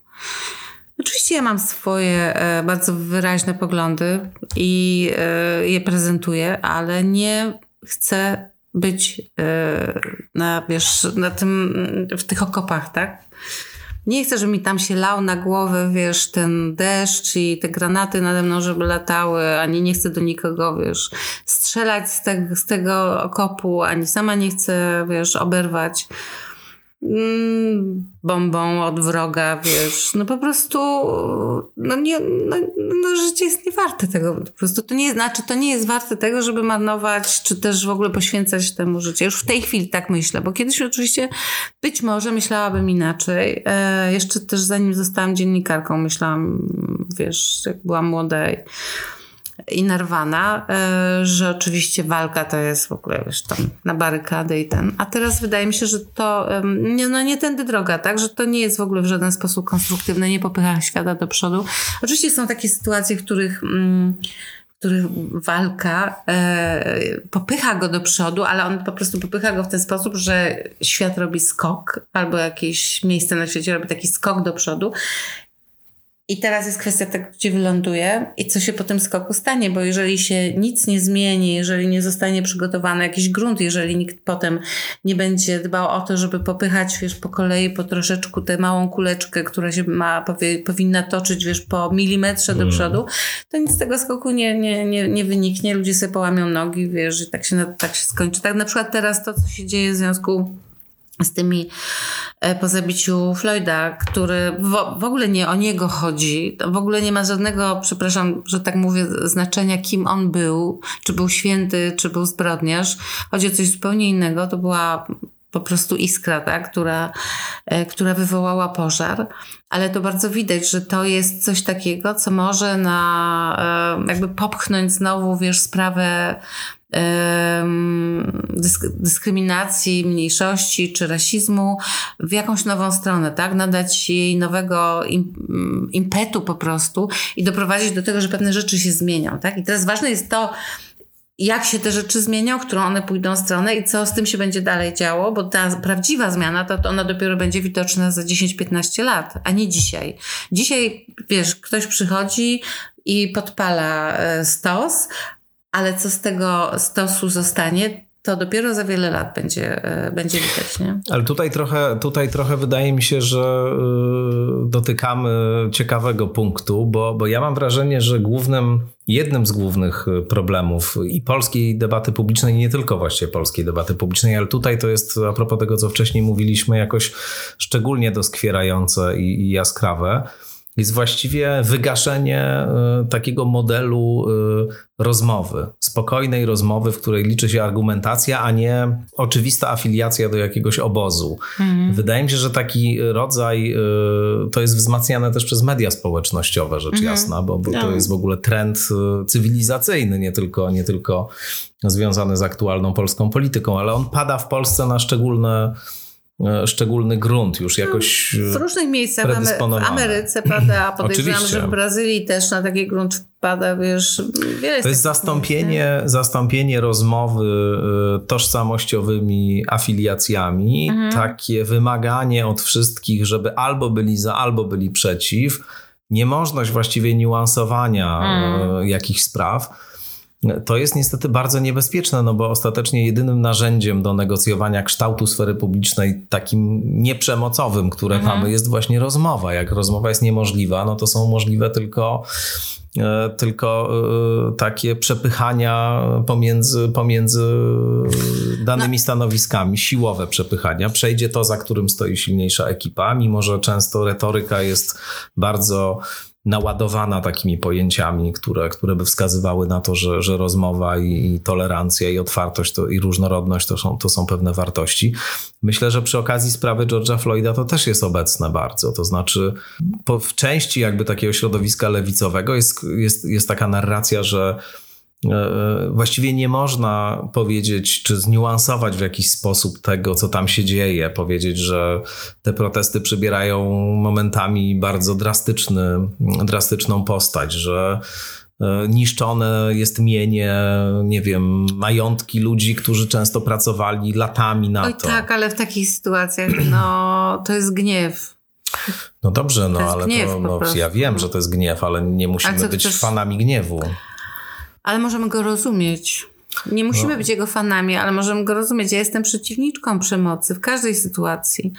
Oczywiście ja mam swoje e, bardzo wyraźne poglądy i e, je prezentuję, ale nie chcę być e, na, wiesz, na tym, w tych okopach, tak? Nie chcę, żeby mi tam się lał na głowę, wiesz, ten deszcz i te granaty nade mną, żeby latały, ani nie chcę do nikogo, wiesz, strzelać z, te, z tego okopu, ani sama nie chcę, wiesz, oberwać. Mm, bombą od wroga, wiesz, no po prostu no nie, no, no życie jest niewarte tego, po prostu to nie znaczy, to nie jest warte tego, żeby marnować, czy też w ogóle poświęcać temu życie. Już w tej chwili tak myślę, bo kiedyś oczywiście być może myślałabym inaczej. E, jeszcze też zanim zostałam dziennikarką, myślałam, wiesz, jak byłam młoda i narwana, e, że oczywiście walka to jest w ogóle wiesz, tam na barykady i ten. A teraz wydaje mi się, że to nie, no nie tędy droga, tak? Że to nie jest w ogóle w żaden sposób konstruktywne, nie popycha świata do przodu. Oczywiście są takie sytuacje, w których mm, których walka e, popycha go do przodu, ale on po prostu popycha go w ten sposób, że świat robi skok, albo jakieś miejsce na świecie robi taki skok do przodu i teraz jest kwestia tego, gdzie wyląduje i co się po tym skoku stanie, bo jeżeli się nic nie zmieni, jeżeli nie zostanie przygotowany jakiś grunt, jeżeli nikt potem nie będzie dbał o to, żeby popychać, wiesz, po kolei, po troszeczku tę małą kuleczkę, która się ma, powie, powinna toczyć, wiesz, po milimetrze do mhm. przodu, to nic z tego skoku nie, nie, nie, nie wyniknie, ludzie sobie połamią nogi, wiesz, i tak się, tak się skończy. Tak na przykład teraz to, co się dzieje w związku z tymi e, po zabiciu Floyda, który w, w, ogóle nie o niego chodzi, w ogóle nie ma żadnego, przepraszam, że tak mówię, znaczenia, kim on był, czy był święty, czy był zbrodniarz. Chodzi o coś zupełnie innego. To była po prostu iskra, tak, która, e, która wywołała pożar, ale to bardzo widać, że to jest coś takiego, co może na, e, jakby popchnąć znowu, wiesz, sprawę dyskryminacji mniejszości czy rasizmu w jakąś nową stronę, tak? Nadać jej nowego impetu po prostu i doprowadzić do tego, że pewne rzeczy się zmienią, tak? I teraz ważne jest to, jak się te rzeczy zmienią, w którą one pójdą stronę i co z tym się będzie dalej działo, bo ta prawdziwa zmiana to, to ona dopiero będzie widoczna za 10-15 lat, a nie dzisiaj. Dzisiaj, wiesz, ktoś przychodzi i podpala e, stos, ale co z tego stosu zostanie, to dopiero za wiele lat będzie, e, będzie widać. Nie? Ale tutaj trochę, tutaj trochę wydaje mi się, że y, dotykamy ciekawego punktu, bo, bo ja mam wrażenie, że głównym, jednym z głównych problemów i polskiej debaty publicznej, nie tylko właściwie polskiej debaty publicznej, ale tutaj to jest a propos tego, co wcześniej mówiliśmy, jakoś szczególnie doskwierające i, i jaskrawe jest właściwie wygaszenie y, takiego modelu y, rozmowy, spokojnej rozmowy, w której liczy się argumentacja, a nie oczywista afiliacja do jakiegoś obozu. Mhm. Wydaje mi się, że taki rodzaj y, to jest wzmacniane też przez media społecznościowe, rzecz mhm. jasna, bo, bo to no. jest w ogóle trend cywilizacyjny, nie tylko, nie tylko związany z aktualną polską polityką, ale on pada w Polsce na szczególne E, szczególny grunt już jakoś W różnych miejscach w Ameryce pada, a podejrzewam, że w Brazylii też na taki grunt wpada, wiesz, wiele To jest zastąpienie, zastąpienie rozmowy e, tożsamościowymi afiliacjami, mhm. takie wymaganie od wszystkich, żeby albo byli za, albo byli przeciw, niemożność właściwie niuansowania mhm. jakichś spraw to jest niestety bardzo niebezpieczne, no bo ostatecznie jedynym narzędziem do negocjowania kształtu sfery publicznej, takim nieprzemocowym, które mhm. mamy, jest właśnie rozmowa. Jak rozmowa jest niemożliwa, no to są możliwe tylko e, tylko e, takie przepychania pomiędzy, pomiędzy danymi no. stanowiskami, siłowe przepychania. Przejdzie to, za którym stoi silniejsza ekipa, mimo że często retoryka jest bardzo naładowana takimi pojęciami, które, które by wskazywały na to, że, że rozmowa i, i tolerancja i otwartość to, i różnorodność to są, to są pewne wartości. Myślę, że przy okazji sprawy George'a Floyda to też jest obecne bardzo. To znaczy, po, w części jakby takiego środowiska lewicowego jest, jest, jest taka narracja, że właściwie nie można powiedzieć, czy zniuansować w jakiś sposób tego, co tam się dzieje. Powiedzieć, że te protesty przybierają momentami bardzo drastyczny, drastyczną postać, że e, niszczone jest mienie, nie wiem, majątki ludzi, którzy często pracowali latami na Oj, to. tak, ale w takich sytuacjach no, to jest gniew. No dobrze, no ale to, no, ja wiem, że to jest gniew, ale nie musimy być chcesz... fanami gniewu ale możemy go rozumieć. Nie musimy no. być jego fanami, ale możemy go rozumieć. Ja jestem przeciwniczką przemocy w każdej sytuacji,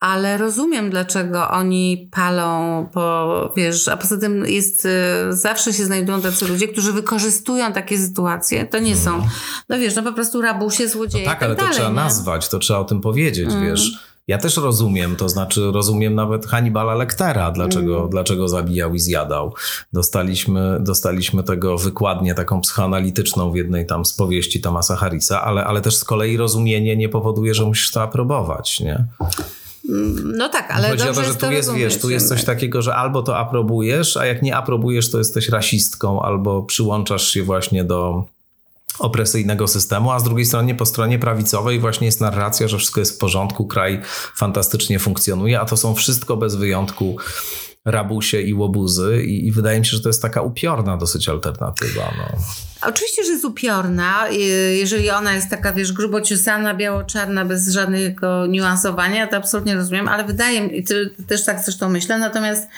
ale rozumiem, dlaczego oni palą, po, wiesz, a poza tym jest, y, zawsze się znajdują tacy ludzie, którzy wykorzystują takie sytuacje. To nie są, mhm. no wiesz, no po prostu rabusie, złodzieje. No tak, ale tak dalej, to trzeba nie? nazwać, to trzeba o tym powiedzieć, mm. wiesz ja też rozumiem, to znaczy rozumiem nawet Hannibala Lectera, dlaczego, mm. dlaczego zabijał i zjadał. Dostaliśmy, dostaliśmy tego wykładnię taką psychoanalityczną w jednej tam z powieści Tomasa Harrisa, ale, ale też z kolei rozumienie nie powoduje, że musisz to aprobować, nie? No tak, ale Chodzi o to, że tu jest, wiesz, tu jest coś takiego, że albo to aprobujesz, a jak nie aprobujesz, to jesteś rasistką, albo przyłączasz się właśnie do opresyjnego systemu, a z drugiej strony po stronie prawicowej właśnie jest narracja, że wszystko jest w porządku, kraj fantastycznie funkcjonuje, a to są wszystko bez wyjątku rabusie i łobuzy i, i wydaje mi się, że to jest taka upiorna dosyć alternatywa. No. Oczywiście, że jest upiorna, jeżeli ona jest taka, wiesz, grubo ciosana, biało-czarna, bez żadnego niuansowania, to absolutnie rozumiem, ale wydaje mi, też tak zresztą myślę, natomiast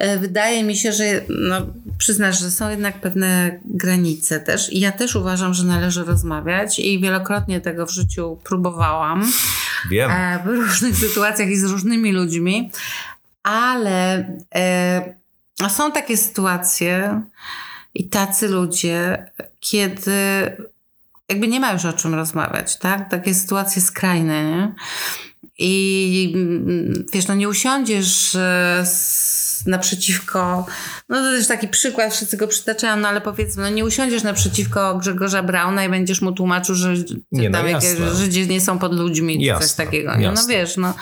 wydaje mi się, że no, przyznasz, że są jednak pewne granice też i ja też uważam, że należy rozmawiać i wielokrotnie tego w życiu próbowałam. Wiem. E, w różnych sytuacjach i z różnymi ludźmi, ale e, są takie sytuacje i tacy ludzie, kiedy jakby nie ma już o czym rozmawiać, tak? Takie sytuacje skrajne, nie? I mm, wiesz, no nie usiądziesz z naprzeciwko, no to też taki przykład, wszyscy go przytaczają, no ale powiedzmy, no nie usiądziesz naprzeciwko Grzegorza Brauna i będziesz mu tłumaczył, że nie, no tam jakieś, Żydzi nie są pod ludźmi, czy jasne, coś takiego. Nie? No wiesz, no.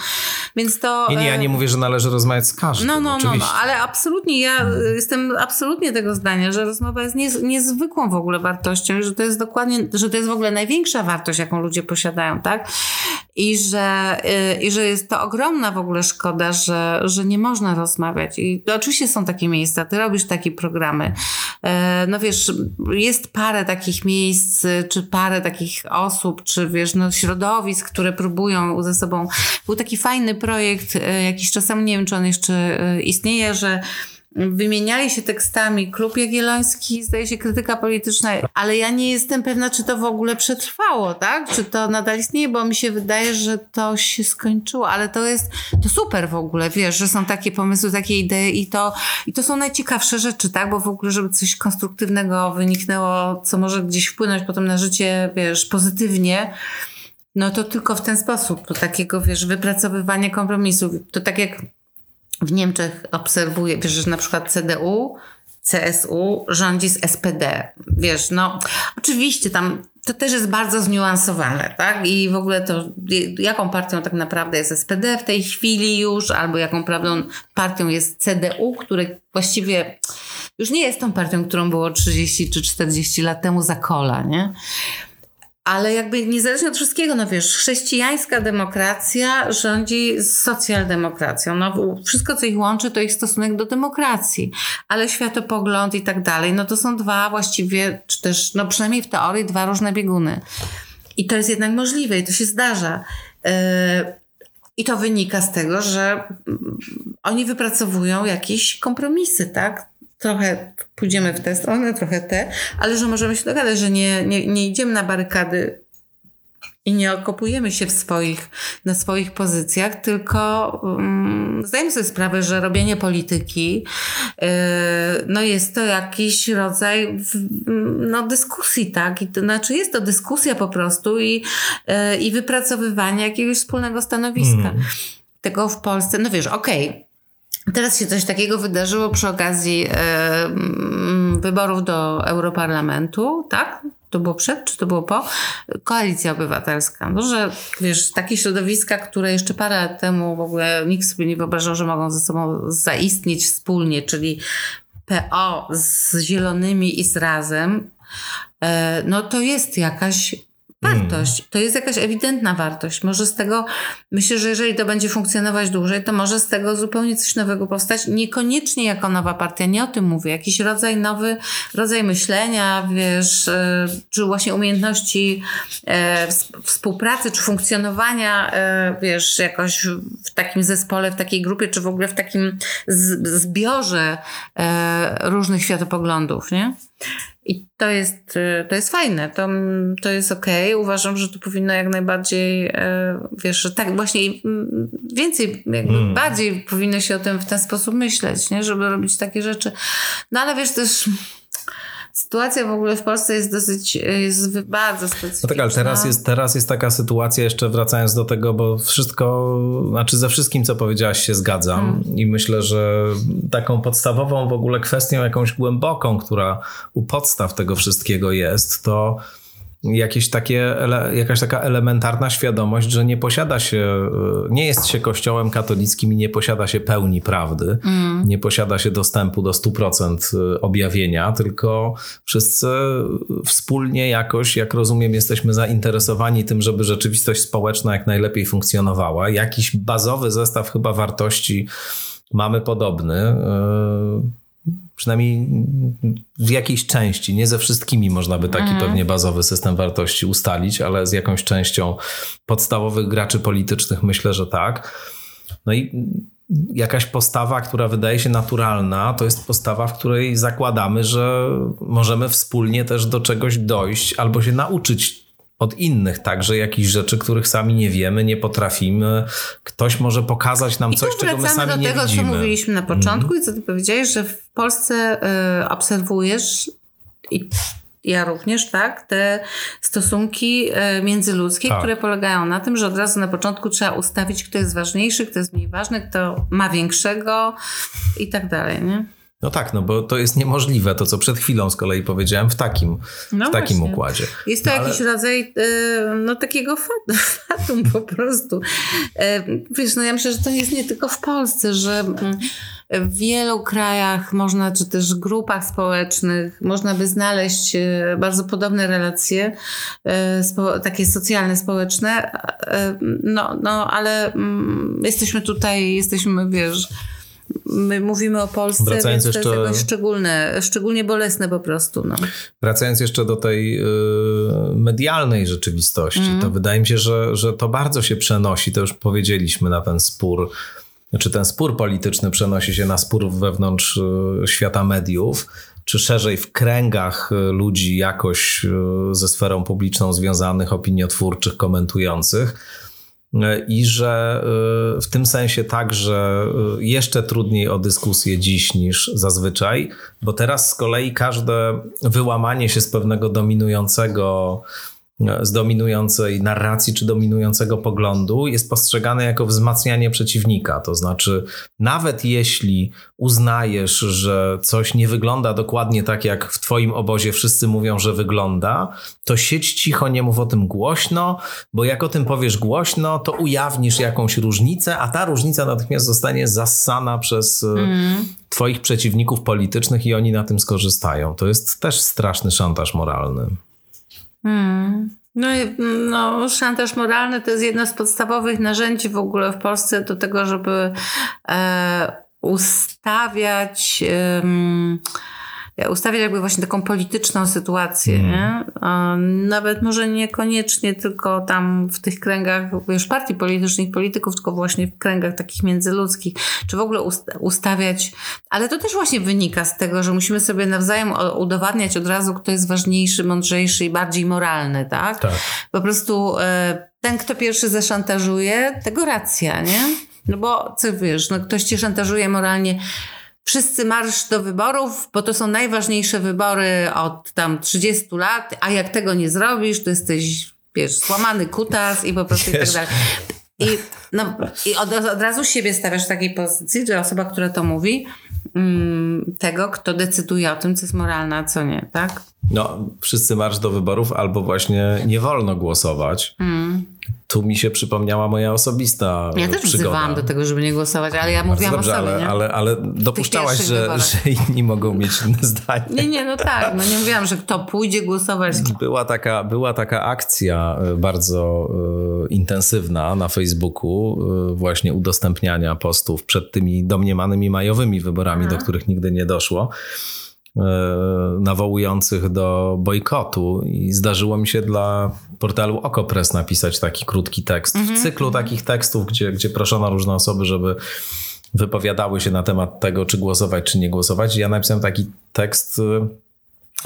Więc to... Nie, nie, ja nie e, mówię, że należy rozmawiać z każdym, No, no, no, no, ale absolutnie, ja hmm. jestem absolutnie tego zdania, że rozmowa jest niez, niezwykłą w ogóle wartością, że to jest dokładnie, że to jest w ogóle największa wartość, jaką ludzie posiadają, tak? I że, y, i że jest to ogromna w ogóle szkoda, że, że nie można rozmawiać. I oczywiście są takie miejsca, ty robisz takie programy. E, no wiesz, jest parę takich miejsc, czy parę takich osób, czy wiesz, no środowisk, które próbują ze sobą. Był taki fajny projekt e, jakiś czas temu, nie wiem, czy on jeszcze e, istnieje, że Wymieniali się tekstami Klub Jagielloński, zdaje się krytyka polityczna, ale ja nie jestem pewna, czy to w ogóle przetrwało, tak? Czy to nadal istnieje, bo mi się wydaje, że to się skończyło, ale to jest, to super w ogóle, wiesz, że są takie pomysły, takie idee i to, i to są najciekawsze rzeczy, tak? Bo w ogóle, żeby coś konstruktywnego wyniknęło, co może gdzieś wpłynąć potem na życie, wiesz, pozytywnie, no to tylko w ten sposób, do takiego, wiesz, wypracowywania kompromisów. To tak jak w Niemczech obserwuję, wiesz, że na przykład CDU, CSU rządzi z SPD. Wiesz, no oczywiście tam to też jest bardzo zniuansowane, tak? I w ogóle to, jaką partią tak naprawdę jest SPD w tej chwili już, albo jaką prawdą partią jest CDU, który właściwie już nie jest tą partią, którą było 30 czy 40 lat temu za kola, nie? Ale jakby niezależnie od wszystkiego, no wiesz, chrześcijańska demokracja rządzi z socjaldemokracją. No, wszystko, co ich łączy, to ich stosunek do demokracji. Ale światopogląd i tak dalej, no to są dwa właściwie, czy też, no przynajmniej w teorii, dwa różne bieguny. I to jest jednak możliwe i to się zdarza. Yy, I to wynika z tego, że oni wypracowują jakieś kompromisy, tak? Trochę pójdziemy w tę stronę, trochę te, ale że możemy się dogadać, że nie, nie, nie idziemy na barykady i nie okopujemy się w swoich, na swoich pozycjach, tylko um, zdajemy sobie sprawę, że robienie polityki yy, no jest to jakiś rodzaj w, no, dyskusji, tak? I to znaczy jest to dyskusja po prostu i, yy, i wypracowywanie jakiegoś wspólnego stanowiska. Mm. Tego w Polsce, no wiesz, okej, okay, Teraz się coś takiego wydarzyło przy okazji e, mm, wyborów do Europarlamentu, tak? To było przed, czy to było po? Koalicja Obywatelska. No, że wiesz, takie środowiska, które jeszcze parę lat temu w ogóle nikt sobie nie wyobrażał, że mogą ze sobą zaistnieć wspólnie, czyli PO z Zielonymi i z Razem, e, no to jest jakaś wartość. Mm. To jest jakaś ewidentna wartość. Może z tego, myślę, że jeżeli to będzie funkcjonować dłużej, to może z tego zupełnie coś nowego powstać. Niekoniecznie jako nowa partia, nie o tym mówię. Jakiś rodzaj nowy, rodzaj myślenia, wiesz, e, czy właśnie umiejętności e, współpracy, czy funkcjonowania, e, wiesz, jakoś w takim zespole, w takiej grupie, czy w ogóle w takim zbiorze różnych światopoglądów, nie? I to jest, y, to jest fajne, to, to jest okej. Okay. Uważam, że to powinno jak najbardziej, e, wiesz, że tak właśnie więcej, jakby mm. bardziej powinno się o tym w ten sposób myśleć, nie? Żeby robić takie rzeczy. No ale wiesz też sytuacja w ogóle w Polsce jest dosyć, jest bardzo specyficzna. No tak, ale teraz jest, teraz jest taka sytuacja, jeszcze wracając do tego, bo wszystko, znaczy ze wszystkim, co powiedziałaś, się zgadzam hmm. i myślę, że taką podstawową w ogóle kwestią, jakąś głęboką, która u podstaw tego wszystkiego jest, to jakieś takie, jakaś taka elementarna świadomość, że nie posiada się, e, nie jest się kościołem katolickim i nie posiada się pełni prawdy, mm. nie posiada się dostępu do 100% e, objawienia, tylko wszyscy wspólnie jakoś, jak rozumiem, jesteśmy zainteresowani tym, żeby rzeczywistość społeczna jak najlepiej funkcjonowała. Jakiś bazowy zestaw chyba wartości mamy podobny. E, przynajmniej w jakiejś części, nie ze wszystkimi można by taki mhm. pewnie bazowy system wartości ustalić, ale z jakąś częścią podstawowych graczy politycznych myślę, że tak. No i jakaś postawa, która wydaje się naturalna, to jest postawa, w której zakładamy, że możemy wspólnie też do czegoś dojść albo się nauczyć od innych także jakichś rzeczy, których sami nie wiemy, nie potrafimy. Ktoś może pokazać nam I coś, czego my sami nie widzimy. do tego, co mówiliśmy na początku mm. i co ty powiedziałeś, że w Polsce y, obserwujesz i ja również, tak, te stosunki y, międzyludzkie, tak. które polegają na tym, że od razu na początku trzeba ustawić, kto jest ważniejszy, kto jest mniej ważny, kto ma większego i tak dalej, nie? No tak, no bo to jest niemożliwe, to co przed chwilą z kolei powiedziałem, w takim, no w takim układzie. Jest to no jakiś ale... rodzaj e, no, takiego fatum po prostu. E, wiesz, no ja myślę, że to jest nie tylko w Polsce, że mm, w wielu krajach można, czy też grupach społecznych, można by znaleźć e, bardzo podobne relacje, takie socjalne, społeczne, no, no ale mm, jesteśmy tutaj, jesteśmy, wiesz, my mówimy o Polsce, Wracając więc jeszcze... to jest szczególne, szczególnie bolesne po prostu. No. Wracając jeszcze do tej y, medialnej rzeczywistości, mm. to wydaje mi się, że, że to bardzo się przenosi, to już powiedzieliśmy na ten spór, czy ten spór polityczny przenosi się na spór wewnątrz y, świata mediów, czy szerzej w kręgach y, ludzi jakoś ze sferą publiczną związanych, opiniotwórczych, komentujących i że y, w tym sensie także y, jeszcze trudniej o dyskusję dziś niż zazwyczaj, bo teraz z kolei każde wyłamanie się z pewnego dominującego z dominującej narracji czy dominującego poglądu jest postrzegane jako wzmacnianie przeciwnika. To znaczy, nawet jeśli uznajesz, że coś nie wygląda dokładnie tak, jak w Twoim obozie wszyscy mówią, że wygląda, to siedź cicho, nie mów o tym głośno, bo jak o tym powiesz głośno, to ujawnisz jakąś różnicę, a ta różnica natychmiast zostanie zassana przez mm. Twoich przeciwników politycznych i oni na tym skorzystają. To jest też straszny szantaż moralny. Hmm. No, no, szantaż moralny to jest jedno z podstawowych narzędzi w ogóle w Polsce do tego, żeby e, ustawiać. E, ustawiać jakby właśnie taką polityczną sytuację, mm. nie? Nawet może niekoniecznie tylko tam w tych kręgach już partii politycznych, polityków, tylko właśnie w kręgach takich międzyludzkich, czy w ogóle ustawiać, ale to też właśnie wynika z tego, że musimy sobie nawzajem udowadniać od razu, kto jest ważniejszy, mądrzejszy i bardziej moralny, tak? tak. Po prostu e, ten, kto pierwszy zaszantażuje, tego racja, nie? No bo co wiesz, no ktoś cię szantażuje moralnie, wszyscy marsz do wyborów, bo to są najważniejsze wybory od tam 30 lat, a jak tego nie zrobisz, to jesteś, wiesz, złamany kutas i po prostu wiesz. i tak dalej. I, no, i od, od razu siebie stawiasz w takiej pozycji, że osoba, która to mówi, mm, tego, kto decyduje o tym, co jest moralne, a co nie, tak? No, wszyscy marsz do wyborów, albo właśnie nie wolno głosować. Mm tu mi się przypomniała moja osobista Ja też wzywałam do tego, żeby nie głosować, ale ja mówiłam dobrze, o sobie, ale, nie? ale, ale dopuszczałaś, że, że inni mogą mieć inne zdanie. Nie, nie, no tak. No nie mówiłam, że kto pójdzie głosować. Była taka, była taka akcja e, bardzo e, intensywna na Facebooku e, właśnie udostępniania postów przed tymi domniemanymi majowymi wyborami, Aha. do których nigdy nie doszło. E, nawołujących do bojkotu i zdarzyło mi się dla portalu Okopres napisać taki krótki tekst w mhm. cyklu takich tekstów, gdzie, gdzie proszono różne osoby, żeby wypowiadały się na temat tego, czy głosować, czy nie głosować. Ja napisałem taki tekst e,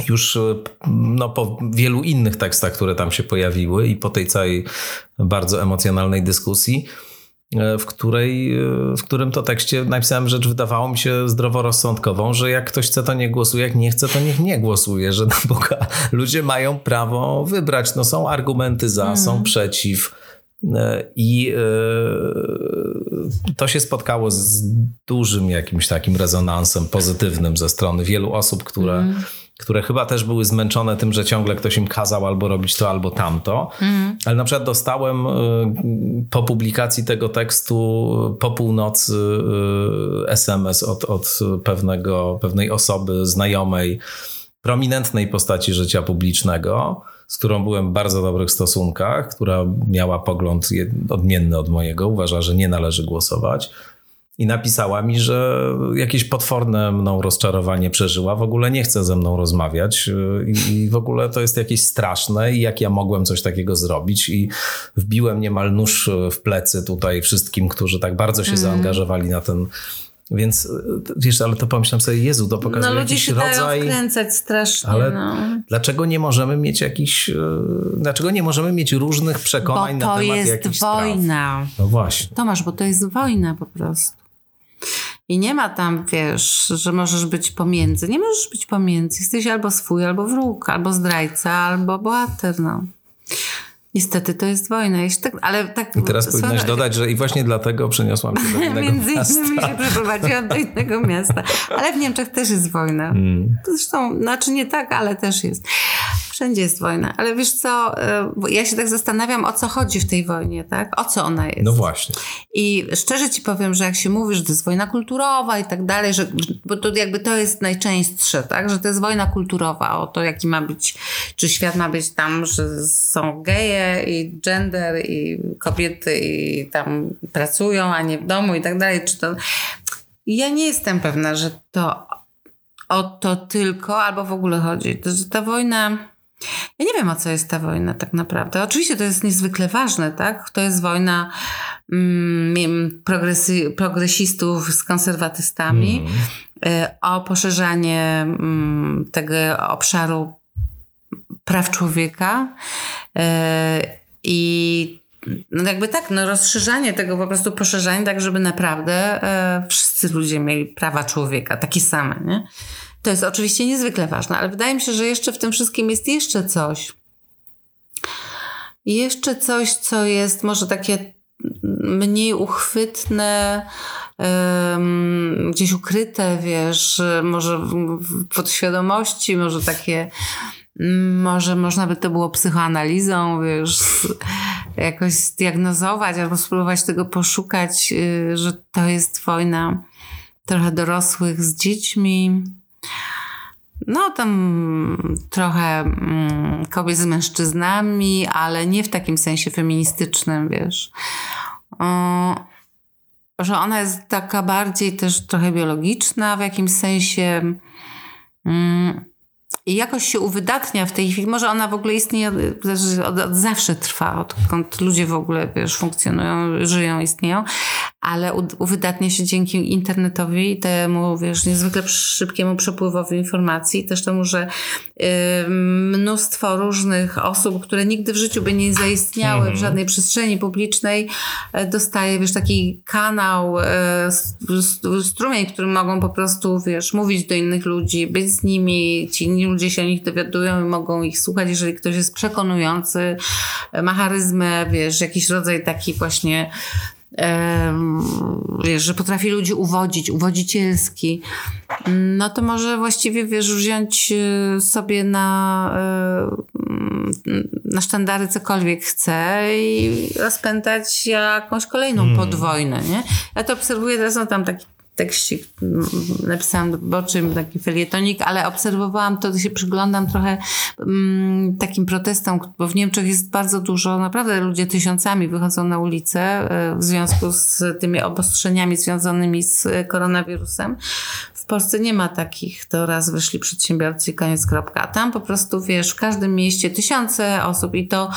już e, no, po wielu innych tekstach, które tam się pojawiły i po tej całej bardzo emocjonalnej dyskusji w, której, e, w którym to tekście napisałem rzecz, wydawało mi się zdroworozsądkową, że jak ktoś chce, to nie głosuje, jak nie chce, to niech nie głosuje, że na Boga ludzie mają prawo wybrać. No są argumenty za, mm. są przeciw. E, I to się spotkało z dużym jakimś takim rezonansem pozytywnym ze strony wielu osób, które. Mm które chyba też były zmęczone tym, że ciągle ktoś im kazał albo robić to, albo tamto. Mm. Ale na przykład dostałem y, po publikacji tego tekstu po północy SMS od, od pewnego, pewnej osoby znajomej, prominentnej postaci życia publicznego, z którą byłem w bardzo dobrych stosunkach, która miała pogląd odmienny od mojego, uważa, że nie należy głosować i napisała mi, że jakieś potworne mną rozczarowanie przeżyła, w ogóle nie chce ze mną rozmawiać y, i w ogóle to jest jakieś straszne i jak ja mogłem coś takiego zrobić i wbiłem niemal nóż w plecy tutaj wszystkim, którzy tak bardzo się mm. zaangażowali na ten więc y, wiesz, ale to pomyślałem sobie, Jezu, to pokazuje no, ludzie się rodzaj... Dają wkręcać strasznie, ale no. dlaczego nie możemy mieć jakichś... Y, dlaczego nie możemy mieć różnych przekonań na temat jakichś to jest wojna. No właśnie. Tomasz, bo to jest wojna po prostu. I nie ma tam, wiesz, że możesz być pomiędzy. Nie możesz być pomiędzy. Jesteś albo swój, albo wróg, albo zdrajca, albo bohater, no. Niestety to jest wojna. Tak, ale tak, I teraz powinnaś dodać, że i właśnie dlatego przeniosłam się do innego Między innymi się przeprowadziłam do innego miasta. Ale w Niemczech też jest wojna. Mm. Zresztą, znaczy nie tak, ale też jest. Wszędzie jest wojna. Ale wiesz co, e, ja się tak zastanawiam, o co chodzi w tej wojnie, tak? O co ona jest. No właśnie. I szczerze ci powiem, że jak się mówi, że to jest wojna kulturowa i tak dalej, że, bo to jakby to jest najczęstsze, tak? Że to jest wojna kulturowa, o to jaki ma być, czy świat ma być tam, że są geje i gender i kobiety i tam pracują, a nie w domu i tak dalej. Czy to... Ja nie jestem pewna, że to o to tylko, albo w ogóle chodzi. To, że ta wojna ja nie wiem, o co jest ta wojna tak naprawdę. Oczywiście to jest niezwykle ważne, tak? To jest wojna mm, progresy, progresistów z konserwatystami mm. o poszerzanie mm, tego obszaru praw człowieka y, i no jakby tak, no rozszerzanie tego, po prostu poszerzanie tak, żeby naprawdę y, wszyscy ludzie mieli prawa człowieka, takie same, nie? To jest oczywiście niezwykle ważne, ale wydaje mi się, że jeszcze w tym wszystkim jest jeszcze coś. Jeszcze coś, co jest może takie mniej uchwytne, gdzieś ukryte, wiesz, może w, w podświadomości, może takie, może można by to było psychoanalizą, wiesz, jakoś zdiagnozować albo spróbować tego poszukać, y, że to jest wojna trochę dorosłych z dziećmi. No, tam trochę mm, kobiet z mężczyznami, ale nie w takim sensie feministycznym, wiesz. Że ona jest taka bardziej też trochę biologiczna w jakimś sensie. Mm, i jakoś się uwydatnia w tej chwili. Może ona w ogóle istnieje, od, od zawsze trwa, odkąd ludzie w ogóle wiesz, funkcjonują, żyją, istnieją, ale uwydatnia się dzięki internetowi i temu, wiesz, niezwykle szybkiemu przepływowi informacji, też temu, że y, mnóstwo różnych osób, które nigdy w życiu by nie zaistniały w mhm. żadnej przestrzeni publicznej, y, dostaje, wiesz, taki kanał, y, strumień, którym mogą po prostu, wiesz, mówić do innych ludzi, być z nimi, ci inni ludzie się o nich dowiadują i mogą ich słuchać, jeżeli ktoś jest przekonujący, ma charyzmę, wiesz, jakiś rodzaj taki właśnie wiesz, że potrafi ludzi uwodzić, uwodzicielski, no to może właściwie, wiesz, wziąć e, sobie na, e, na sztandary cokolwiek chce i rozpętać jakąś kolejną hmm. podwojnę, nie? Ja to obserwuję, teraz no tam taki tekścik napisałam boczym, taki felietonik, ale obserwowałam to, się przyglądam trochę mm, takim protestom, bo w Niemczech jest bardzo dużo, naprawdę ludzie tysiącami wychodzą na ulicę e, w związku z tymi obostrzeniami związanymi z koronawirusem. W Polsce nie ma takich, to raz wyszli przedsiębiorcy i koniec kropka. Tam po prostu, wiesz, w każdym mieście tysiące osób i to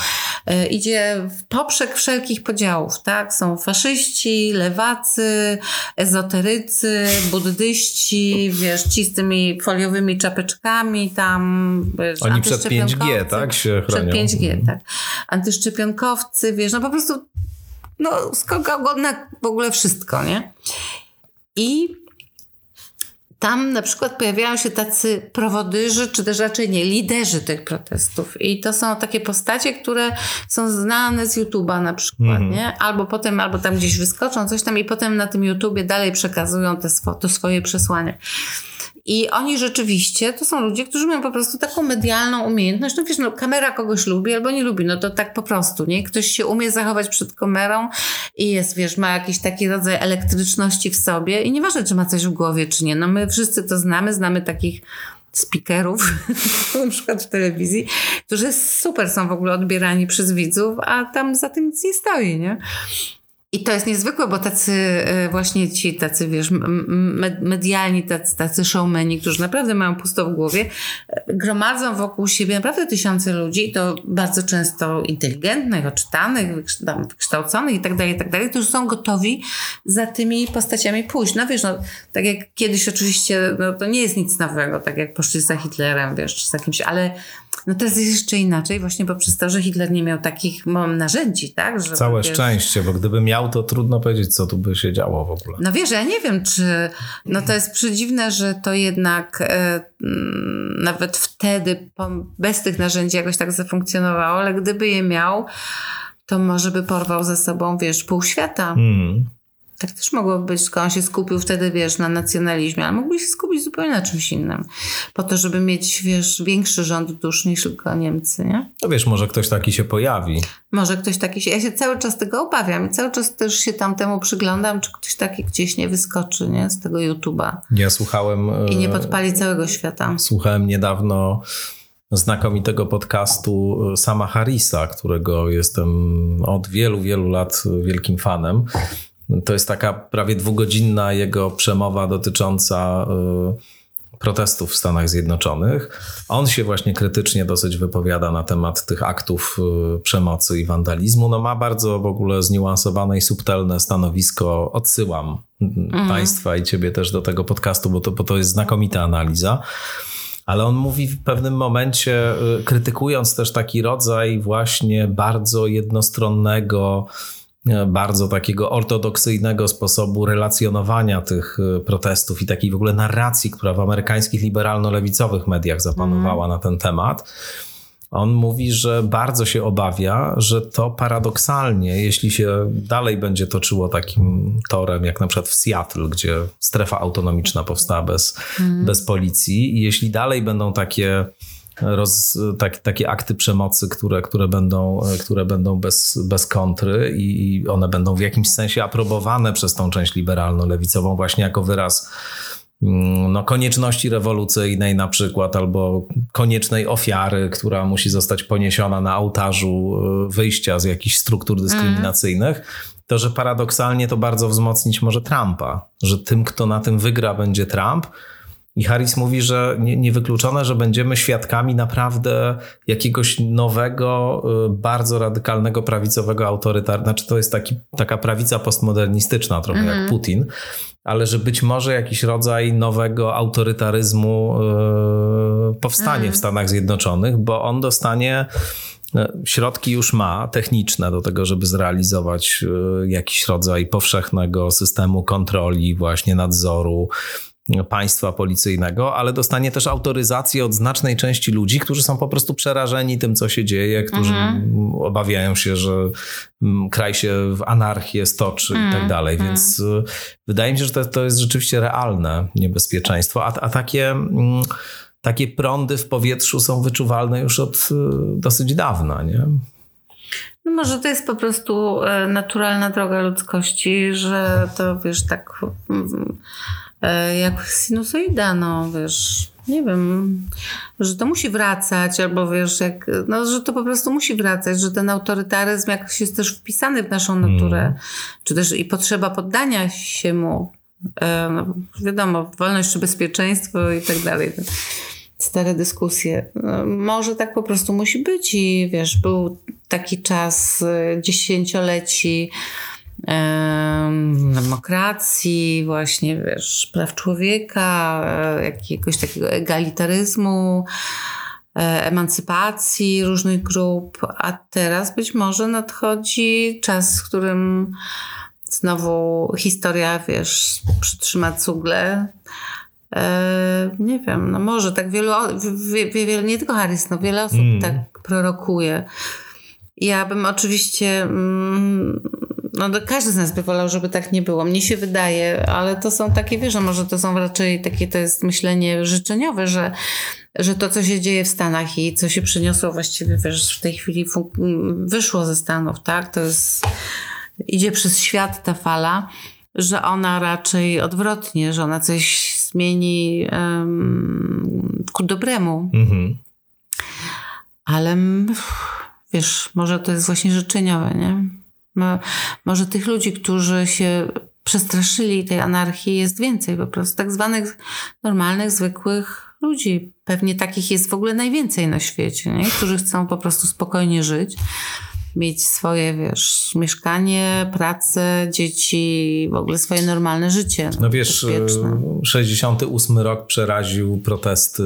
y, idzie w poprzek wszelkich podziałów, tak? Są faszyści, lewacy, ezoterycy, buddyści, wiesz, ci z tymi foliowymi czapeczkami tam, wiesz, Oni przed 5G, tak? Się chronią. Przed 5G, tak. Antyszczepionkowcy, wiesz, no po prostu no skąd godne w ogóle wszystko, nie? I tam na przykład pojawiają się tacy prowodyrzy, czy też raczej nie, liderzy tych protestów. I to są takie postacie, które są znane z YouTube'a na przykład, mm. nie? Albo potem, albo tam gdzieś wyskoczą, coś tam i potem na tym YouTubie dalej przekazują te swo- to swoje przesłanie. I oni rzeczywiście to są ludzie, którzy mają po prostu taką medialną umiejętność. No wiesz, no kamera kogoś lubi albo nie lubi, no to tak po prostu, nie? Ktoś się umie zachować przed kamerą i jest, wiesz, ma jakiś taki rodzaj elektryczności w sobie i nieważne, czy ma coś w głowie, czy nie. No my wszyscy to znamy, znamy takich speakerów, na przykład w telewizji, którzy super są w ogóle odbierani przez widzów, a tam za tym nic nie stoi, nie? I to jest niezwykłe, bo tacy e, właśnie ci, tacy wiesz, medialni, tacy, tacy showmeni, którzy naprawdę mają pusto w głowie, e, gromadzą wokół siebie naprawdę tysiące ludzi to bardzo często inteligentnych, oczytanych, wykształconych i tak dalej, i tak dalej, którzy są gotowi za tymi postaciami pójść. No wiesz, no, tak jak kiedyś oczywiście, no to nie jest nic nowego, tak jak poszli za Hitlerem, wiesz, czy za kimś, ale no teraz jest jeszcze inaczej, właśnie poprzez to, że Hitler nie miał takich narzędzi, tak? Żeby, Całe wiesz, szczęście, bo gdyby miał, to trudno powiedzieć, co tu by się działo w ogóle. No wiesz, ja nie wiem, czy... No to jest przedziwne, że to jednak e, mm, nawet wtedy bez tych narzędzi jakoś tak zafunkcjonowało, ale gdyby je miał, to może by porwał ze sobą, wiesz, pół świata. Mm. Tak też mogło być, skoro on się skupił wtedy, wiesz, na nacjonalizmie, ale mógłby się skupić zupełnie na czymś innym. Po to, żeby mieć, wiesz, większy rząd dusz niż tylko Niemcy, nie? No wiesz, może ktoś taki się pojawi. Może ktoś taki się... Ja się cały czas tego obawiam i cały czas też się tam temu przyglądam, czy ktoś taki gdzieś nie wyskoczy, nie? Z tego YouTube'a. Ja słuchałem... I nie podpali całego świata. Słuchałem niedawno znakomitego podcastu Sama Harrisa, którego jestem od wielu, wielu lat wielkim fanem. To jest taka prawie dwugodzinna jego przemowa dotycząca y, protestów w Stanach Zjednoczonych. On się właśnie krytycznie dosyć wypowiada na temat tych aktów y, przemocy i wandalizmu. No ma bardzo w ogóle zniuansowane i subtelne stanowisko. Odsyłam mm. Państwa i Ciebie też do tego podcastu, bo to, bo to jest znakomita analiza. Ale on mówi w pewnym momencie, y, krytykując też taki rodzaj właśnie bardzo jednostronnego, bardzo takiego ortodoksyjnego sposobu relacjonowania tych e, protestów i takiej w ogóle narracji, która w amerykańskich liberalno-lewicowych mediach zapanowała mm. na ten temat. On mówi, że bardzo się obawia, że to paradoksalnie, jeśli się dalej będzie toczyło takim torem, jak na przykład w Seattle, gdzie strefa autonomiczna powstała bez, hmm. bez policji, i jeśli dalej będą takie roz, tak, takie akty przemocy, które, które będą, które będą bez, bez kontry i one będą w jakimś sensie aprobowane przez tą część liberalno-lewicową właśnie jako wyraz mm, no, konieczności rewolucyjnej na przykład, albo koniecznej ofiary, która musi zostać poniesiona na ołtarzu e, wyjścia z jakichś struktur dyskryminacyjnych, to że paradoksalnie to bardzo wzmocnić może Trumpa, że tym, kto na tym wygra, będzie Trump, i Harris mówi, że nie, niewykluczone, że będziemy świadkami naprawdę jakiegoś nowego, y, bardzo radykalnego prawicowego autorytaryzmu. Znaczy, to jest taki, taka prawica postmodernistyczna, trochę mm -hmm. jak mhm. Putin, ale że być może jakiś rodzaj nowego autorytaryzmu yy, powstanie mm -hmm. w Stanach Zjednoczonych, bo on dostanie y, środki już ma techniczne do tego, żeby zrealizować y, jakiś rodzaj powszechnego systemu kontroli, właśnie nadzoru, państwa policyjnego, ale dostanie też autoryzację od znacznej części ludzi, którzy są po prostu przerażeni tym, co się dzieje, którzy mhm. obawiają się, że mm, kraj się w anarchię stoczy i tak mhm. dalej. Mhm. Więc y, wydaje mi się, że to, to jest rzeczywiście realne niebezpieczeństwo, a, a takie mm, takie prądy w powietrzu są wyczuwalne już od y, dosyć dawna, nie? No może to jest po prostu e, naturalna droga ludzkości, że to wiesz, tak mm, jak sinusoida, no wiesz, nie wiem, że to musi wracać, albo wiesz, jak, no, że to po prostu musi wracać, że ten autorytaryzm jakoś jest też wpisany w naszą naturę, mm. czy też i potrzeba poddania się mu. E, no, wiadomo, wolność czy bezpieczeństwo i tak dalej. Stare dyskusje. No, może tak po prostu musi być i wiesz, był taki czas e, dziesięcioleci, demokracji, właśnie wiesz, praw człowieka, e, jakiegoś takiego egalitaryzmu, e, emancypacji różnych grup, a teraz być może nadchodzi czas, w którym znowu historia, wiesz, przytrzyma cugle. E, nie wiem, no może tak wielu, wie, wie, nie tylko Harris, no wiele osób mm. tak prorokuje. Ja bym oczywiście mm, no każdy z nas by wolał, żeby tak nie było. Mnie się wydaje, ale to są takie, wiesz, że może to są raczej takie, to jest myślenie życzeniowe, że, że to, co się dzieje w Stanach i co się przyniosło właściwie, wiesz, w tej chwili wyszło ze Stanów, tak? To jest, idzie przez świat ta fala, że ona raczej odwrotnie, że ona coś zmieni um, ku dobremu. Mhm. Ale wiesz, może to jest właśnie życzeniowe, nie? Może tych ludzi, którzy się przestraszyli tej anarchii jest więcej po prostu. Tak zwanych normalnych, zwykłych ludzi. Pewnie takich jest w ogóle najwięcej na świecie, nie? którzy chcą po prostu spokojnie żyć mieć swoje, wiesz, mieszkanie, pracę, dzieci, w ogóle swoje normalne życie. No wiesz, bezpieczne. 68 rok przeraził protesty,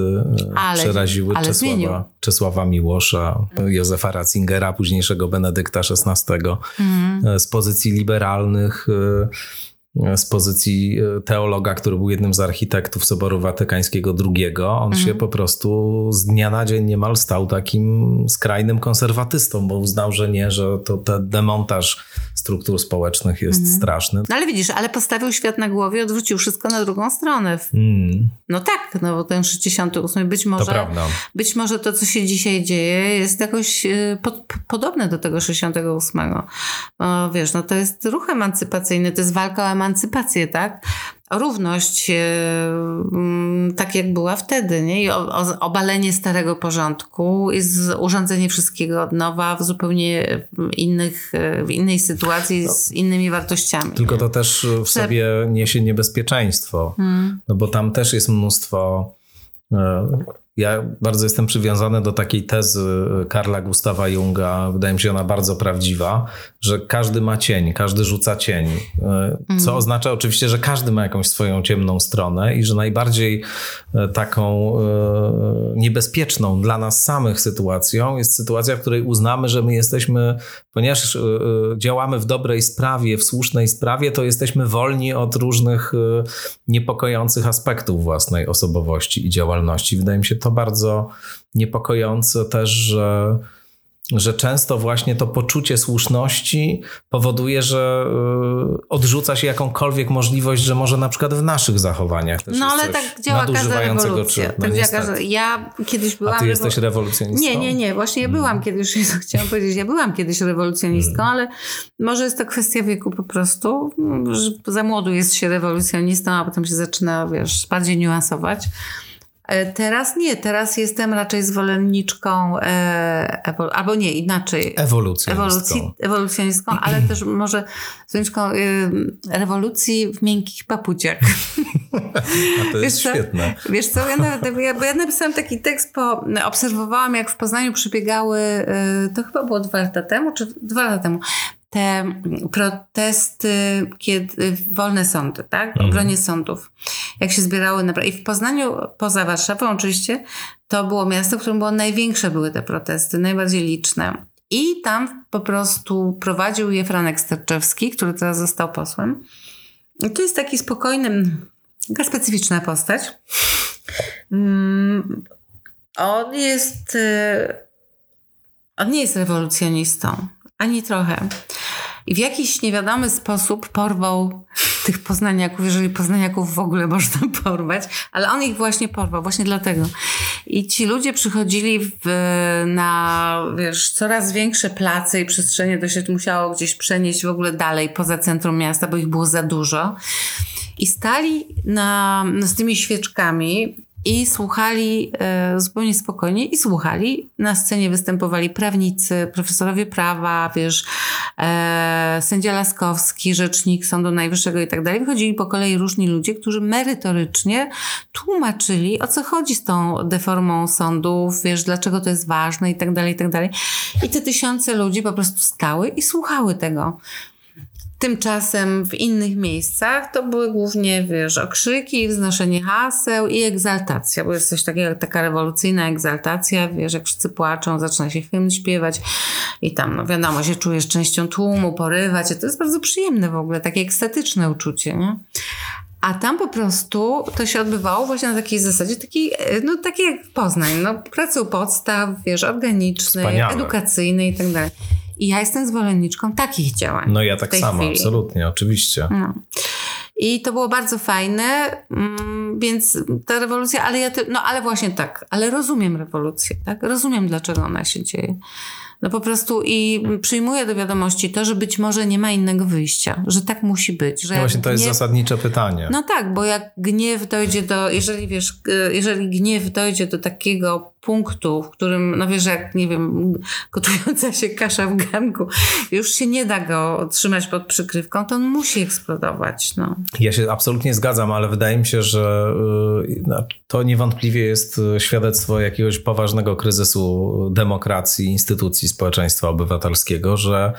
ale, przeraziły ale Czesława, Czesława Miłosza, Józefa Ratzingera, późniejszego Benedykta XVI, mhm. z pozycji liberalnych z pozycji e, teologa, który był jednym z architektów Soboru Watykańskiego II, on mhm. się po prostu z dnia na dzień niemal stał takim skrajnym konserwatystą, bo uznał, że nie, że to ten demontaż struktur społecznych jest mhm. straszny. No ale widzisz, ale postawił świat na głowie, odwrócił wszystko na drugą stronę. Mm. No tak, no bo ten 68 być może, to być może to, co się dzisiaj dzieje, jest jakoś pod, podobne do tego 68. No, wiesz, no to jest ruch emancypacyjny, to jest walka o emancypację, tak? Równość, e, mm, tak jak była wtedy, nie? I obalenie starego porządku i urządzenie wszystkiego od nowa w zupełnie innych, e, w innej sytuacji no. z innymi wartościami. Tylko to też w sobie niesie niebezpieczeństwo, hmm. no bo tam też jest mnóstwo e, ja bardzo jestem przywiązany do takiej tezy Karla Gustawa Junga, wydaje mi się ona bardzo prawdziwa, że każdy ma cień, każdy rzuca cień. Co mm. oznacza oczywiście, że każdy ma jakąś swoją ciemną stronę i że najbardziej e, taką e, niebezpieczną dla nas samych sytuacją jest sytuacja, w której uznamy, że my jesteśmy, ponieważ e, działamy w dobrej sprawie, w słusznej sprawie, to jesteśmy wolni od różnych niepokojących aspektów własnej osobowości i działalności. Wydaje mi się to bardzo niepokojące też, że że często właśnie to poczucie słuszności powoduje, że y, odrzuca się jakąkolwiek możliwość, że może na przykład w naszych zachowaniach też No ale tak działa każda rewolucja. Czy, no tak działa ja kiedyś byłam... A ty jesteś rewo- rewolucjonistą? Nie, nie, nie. Właśnie ja Mm. byłam kiedyś, Jezu, chciałam powiedzieć, ja byłam kiedyś rewolucjonistką, ale może jest to kwestia wieku po prostu, że za młodu jest się rewolucjonistą, a potem się zaczyna, wiesz, bardziej niuansować. E, Teraz nie, teraz jestem raczej zwolenniczką, e, albo nie, inaczej. Ewolucjonistką. Ewolucji, ewolucjonistką, ale też może zwolenniczką y, rewolucji w miękkich papuciach. A to jest Wiesz co? świetne. Wiesz co, ja, nawet, ja, bo ja napisałam taki tekst, po, obserwowałam jak w Poznaniu przebiegały, y, to chyba było dwa lata temu, czy dwa lata temu, te protesty, kiedy wolne sądy, tak? Mhm. Obronie sądów. Jak się zbierały na... I w Poznaniu, poza Warszawą oczywiście, to było miasto, w którym było największe były te protesty, najbardziej liczne. I tam po prostu prowadził je Franek Sterczewski, który teraz został posłem. I to jest taki spokojny, taka specyficzna postać. Mm, On jest. y, On nie jest rewolucjonistą. Ani trochę. I w jakiś niewiadomy sposób porwał tych poznaniaków, jeżeli poznaniaków w ogóle można porwać, ale on ich właśnie porwał, właśnie dlatego. I ci ludzie przychodzili w, na, wiesz, coraz większe place i przestrzenie, to się musiało gdzieś przenieść w ogóle dalej, poza centrum miasta, bo ich było za dużo. I stali na, z tymi świeczkami i słuchali e, zupełnie spokojnie i słuchali. Na scenie występowali prawnicy, profesorowie prawa, wiesz, e, sędzia Laskowski, rzecznik Sądu Najwyższego i tak dalej. Wychodzili po kolei różni ludzie, którzy merytorycznie tłumaczyli, o co chodzi z tą deformą sądów, wiesz, dlaczego to jest ważne i tak dalej, i tak dalej. I te tysiące ludzi po prostu stały i słuchały tego. Tymczasem w innych miejscach to były głównie, wiesz, okrzyki, wznoszenie haseł i egzaltacja, bo jest coś takiego jak taka rewolucyjna egzaltacja, wiesz, jak wszyscy płaczą, zaczyna się hymn śpiewać i tam, no wiadomo, się czujesz częścią tłumu, porywać, to jest bardzo przyjemne w ogóle, takie ekstatyczne uczucie, nie? A tam po prostu to się odbywało właśnie na takiej zasadzie, takiej, no takie jak Poznań, no pracy u podstaw, wiesz, organicznej, Wspaniałe. edukacyjnej i tak dalej. I ja jestem zwolenniczką takich działań. No ja tak samo, chwili. absolutnie, oczywiście. No. I to było bardzo fajne, mm, więc ta rewolucja, ale ja, te, no ale właśnie tak, ale rozumiem rewolucję, tak? Rozumiem, dlaczego ona się dzieje. No po prostu i przyjmuję do wiadomości to, że być może nie ma innego wyjścia, że tak musi być. Że No właśnie to jest gniew- zasadnicze pytanie. no tak, bo jak gniew dojdzie do, jeżeli wiesz, jeżeli gniew dojdzie do takiego punktu, w którym, no wiesz, jak, nie wiem, gotująca się kasza w garnku, już się nie da go trzymać pod przykrywką, to on musi eksplodować, no. Ja się absolutnie zgadzam, ale wydaje mi się, że y, to niewątpliwie jest y, świadectwo jakiegoś poważnego kryzysu demokracji, instytucji społeczeństwa obywatelskiego, że,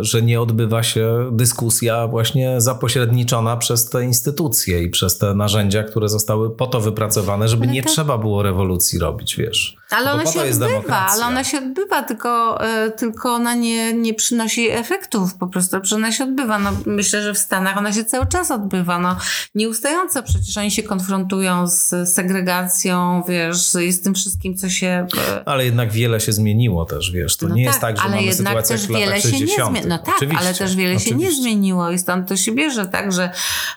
że nie odbywa się dyskusja właśnie zapośredniczona przez te instytucje i przez te narzędzia, które zostały po to wypracowane, żeby nie to- trzeba było rewolucji robić, wiesz. Ale No ona się odbywa, ale ona się odbywa, tylko, e, tylko ona nie, nie przynosi efektów po prostu, że ona się odbywa. No, myślę, że w Stanach ona się cały czas odbywa, no, nieustająco przecież oni się konfrontują z segregacją, wiesz, z tym wszystkim, co się... e, Ale jednak wiele się zmieniło też, wiesz. To no nie jest tak, że ale mamy jednak sytuację też wiele się nie 60. zmieniło. No tak, Oczywiście, ale też wiele się nie oczywiście. zmieniło i stąd to się bierze, tak, że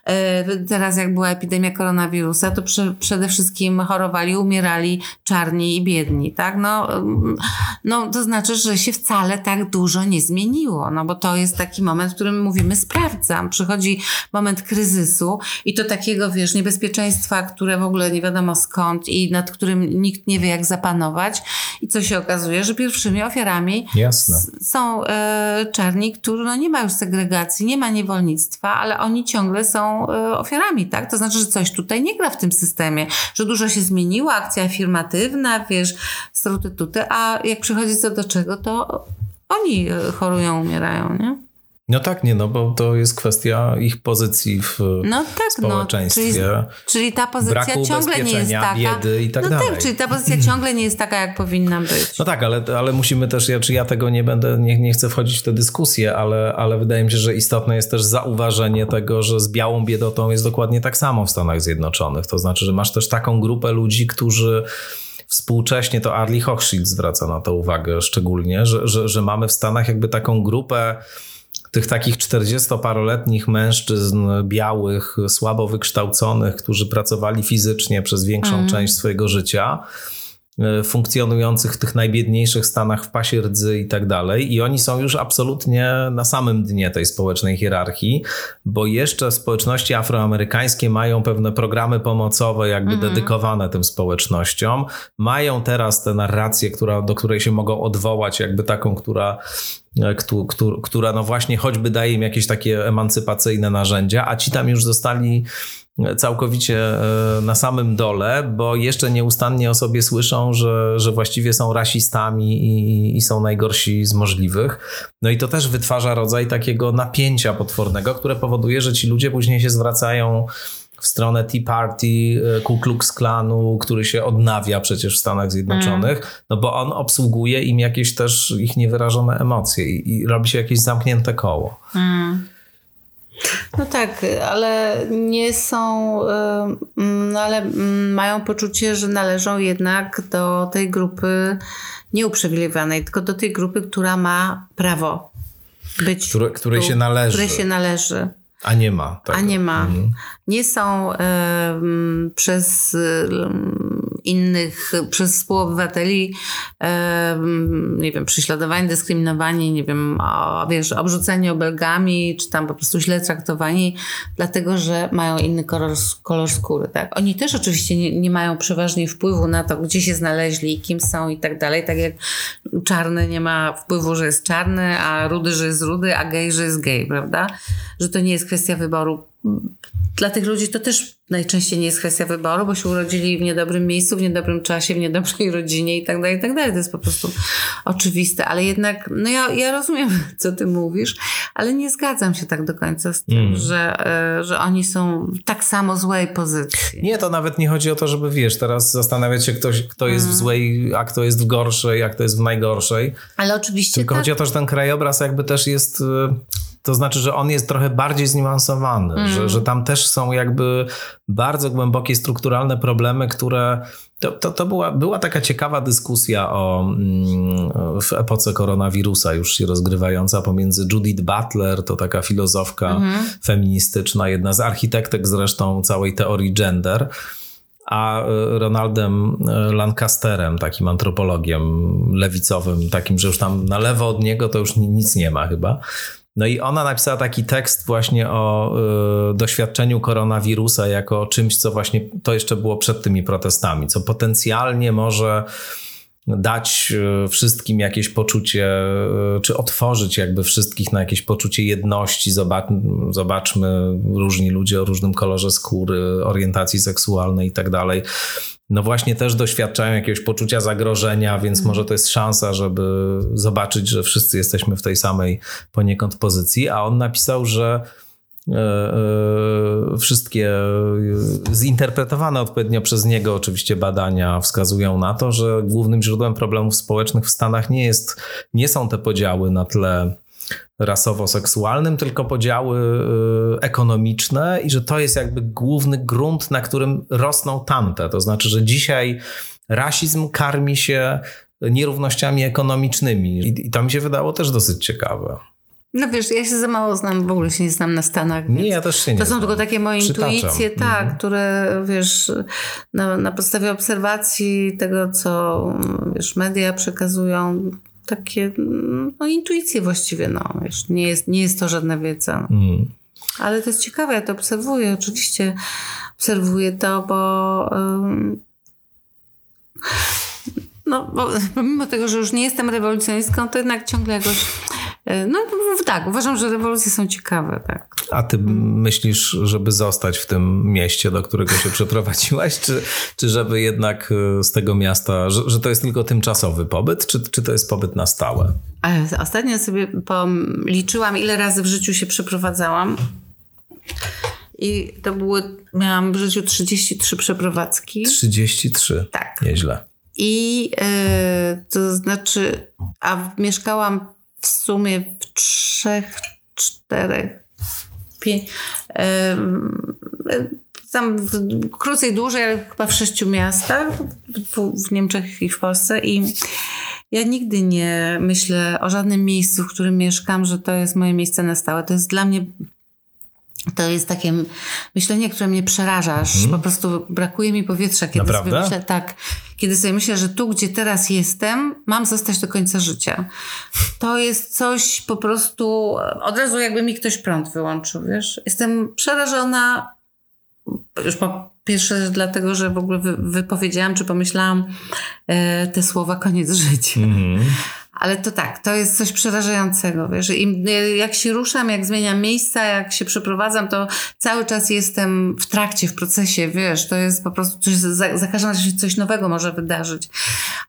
e, teraz jak była epidemia koronawirusa, to prze, przede wszystkim chorowali, umierali czarni i biedni, tak, no, mm, no to znaczy, że się wcale tak dużo nie zmieniło, no bo to jest taki moment, w którym mówimy sprawdzam, przychodzi moment kryzysu i to takiego, wiesz, niebezpieczeństwa, które w ogóle nie wiadomo skąd i nad którym nikt nie wie jak zapanować i co się okazuje, że pierwszymi ofiarami. S- są e, czarni, którzy no, nie ma już segregacji, nie ma niewolnictwa, ale oni ciągle są e, ofiarami, tak? To znaczy, że coś tutaj nie gra w tym systemie, że dużo się zmieniło, akcja afirmatywna, wiesz, struty tuty, a jak przychodzi co do czego, to oni e, chorują, umierają, nie? No tak, nie, no bo to jest kwestia ich pozycji w no tak, społeczeństwie. No, czyli, czyli ta pozycja ciągle nie jest taka. biedy i tak no dalej. tak, czyli ta pozycja ciągle nie jest taka, jak powinna być. No tak, ale, ale musimy też, ja, czy ja tego nie będę, nie, nie chcę wchodzić w tę dyskusję, ale, ale wydaje mi się, że istotne jest też zauważenie tego, że z białą biedotą jest dokładnie tak samo w Stanach Zjednoczonych. To znaczy, że masz też taką grupę ludzi, którzy współcześnie, to Arlie Hochschild zwraca na to uwagę szczególnie, że, że, że mamy w Stanach jakby taką grupę tych takich 40-paroletnich mężczyzn białych, słabo wykształconych, którzy pracowali fizycznie przez większą mm. część swojego życia funkcjonujących w tych najbiedniejszych stanach w pasie rdzy i tak dalej. I oni są już absolutnie na samym dnie tej społecznej hierarchii, bo jeszcze społeczności afroamerykańskie mają pewne programy pomocowe, jakby mm dedykowane tym społecznościom. Mają teraz tę narrację, która, do której się mogą odwołać, jakby taką, która e, która no właśnie choćby daje im jakieś takie emancypacyjne narzędzia, a ci tam już zostali całkowicie e, na samym dole, bo jeszcze nieustannie o sobie słyszą, że, że właściwie są rasistami i, i, są najgorsi z możliwych. No i to też wytwarza rodzaj takiego napięcia potwornego, które powoduje, że ci ludzie później się zwracają w stronę Tea Party, e, Ku Klux Klanu, który się odnawia przecież w Stanach Zjednoczonych, mm. no bo on obsługuje im jakieś też ich niewyrażone emocje i, i robi się jakieś zamknięte koło. Mm. No tak, ale nie są, no ale mm, mają poczucie, że należą jednak do tej grupy nieuprzywilejowanej, tylko do tej grupy, która ma prawo być. Które, której tu, się należy. Której się należy. A nie ma. A nie ma. Mhm. Nie są y, przez y, innych, przez współobywateli, e, nie wiem, prześladowani, dyskryminowani, nie wiem, wiesz, obrzuceni obelgami, czy tam po prostu źle traktowani, dlatego, że mają inny kolor, kolor skóry, tak? Oni też oczywiście nie, nie mają przeważnie wpływu na to, gdzie się znaleźli, kim są i tak dalej, tak jak czarny nie ma wpływu, że jest czarny, a rudy, że jest rudy, a gej, że jest gej, prawda? Że to nie jest kwestia wyboru dla tych ludzi to też najczęściej nie jest kwestia wyboru, bo się urodzili w niedobrym miejscu, w niedobrym czasie, w niedobrej rodzinie i tak dalej, i tak dalej. To jest po prostu oczywiste, ale jednak, no ja, ja rozumiem, co ty mówisz, ale nie zgadzam się tak do końca z tym, mm. że, e, że oni są w tak samo złej pozycji. Nie, to nawet nie chodzi o to, żeby wiesz, teraz zastanawiać się ktoś, kto jest mm. w złej, a kto jest w gorszej, a kto jest w najgorszej. Ale oczywiście Tylko tak. chodzi o to, że ten krajobraz jakby też jest e, to znaczy, że on jest trochę bardziej zniuansowany, mm. że, że tam też są jakby bardzo głębokie strukturalne problemy, które. To, to, to była, była taka ciekawa dyskusja o, mm, w epoce koronawirusa, już się rozgrywająca pomiędzy Judith Butler, to taka filozofka mm. feministyczna, jedna z architektek zresztą całej teorii gender a e, Ronaldem e, Lancasterem, takim antropologiem lewicowym, takim, że już tam na lewo od niego to już nic nie ma chyba. No i ona napisała taki tekst właśnie o y, doświadczeniu koronawirusa jako czymś, co właśnie to jeszcze było przed tymi protestami, co potencjalnie może dać y, wszystkim jakieś poczucie, y, czy otworzyć jakby wszystkich na jakieś poczucie jedności. Zobacz, zobaczmy różni ludzie o różnym kolorze skóry, orientacji seksualnej i tak dalej no właśnie też doświadczają jakiegoś poczucia zagrożenia, więc mhm. może to jest szansa, żeby zobaczyć, że wszyscy jesteśmy w tej samej poniekąd pozycji. A on napisał, że e, e, wszystkie zinterpretowane odpowiednio przez niego oczywiście badania wskazują na to, że głównym źródłem problemów społecznych w Stanach nie jest, nie są te podziały na tle rasowo-seksualnym, tylko podziały y, ekonomiczne i że to jest jakby główny grunt, na którym rosną tamte. To znaczy, że dzisiaj rasizm karmi się nierównościami ekonomicznymi i to mi się wydało też dosyć ciekawe. No wiesz, ja się za mało znam, w ogóle się nie znam na Stanach. Nie, ja też się nie To znam. są tylko takie moje Przytaczam. intuicje, tak, mhm. które wiesz, na, na podstawie obserwacji tego, co wiesz, media przekazują, takie no, intuicje właściwie, no, wiesz, nie, jest, nie jest to żadna wiedza. Mm. Ale to jest ciekawe, ja to obserwuję, oczywiście obserwuję to, bo no, bo, pomimo tego, że już nie jestem rewolucjonistką, to jednak ciągle jakoś no tak, uważam, że rewolucje są ciekawe, tak. A ty myślisz, żeby zostać w tym mieście, do którego się przeprowadziłaś, czy, czy żeby jednak e, z tego miasta, że, że to jest tylko tymczasowy pobyt, czy, czy to jest pobyt na stałe? Ostatnio sobie liczyłam, ile razy w życiu się przeprowadzałam. I to były, miałam w życiu 33 przeprowadzki. 33? Tak. Nieźle. I yy, to znaczy, a mieszkałam w sumie w trzech, czterech, pięć, tam w, krócej, dłużej, ale chyba w sześciu miastach w, w Niemczech i w Polsce i ja nigdy nie myślę o żadnym miejscu, w którym mieszkam, że to jest moje miejsce na stałe. To jest dla mnie to jest takie myślenie, które mnie przeraża, aż hmm. po prostu brakuje mi powietrza, kiedy Naprawdę? sobie myślę, tak, kiedy sobie myślę, że tu, gdzie teraz jestem, mam zostać do końca życia. To jest coś po prostu, od razu jakby mi ktoś prąd wyłączył, wiesz. Jestem przerażona już po pierwsze dlatego, że w ogóle wypowiedziałam, czy pomyślałam e, te słowa koniec życia. Mm -hmm. Ale to tak, to jest coś przerażającego, wiesz, i jak się ruszam, jak zmieniam miejsca, jak się przeprowadzam, to cały czas jestem w trakcie, w procesie, wiesz, to jest po prostu coś, za, za każdym razem się coś nowego może wydarzyć.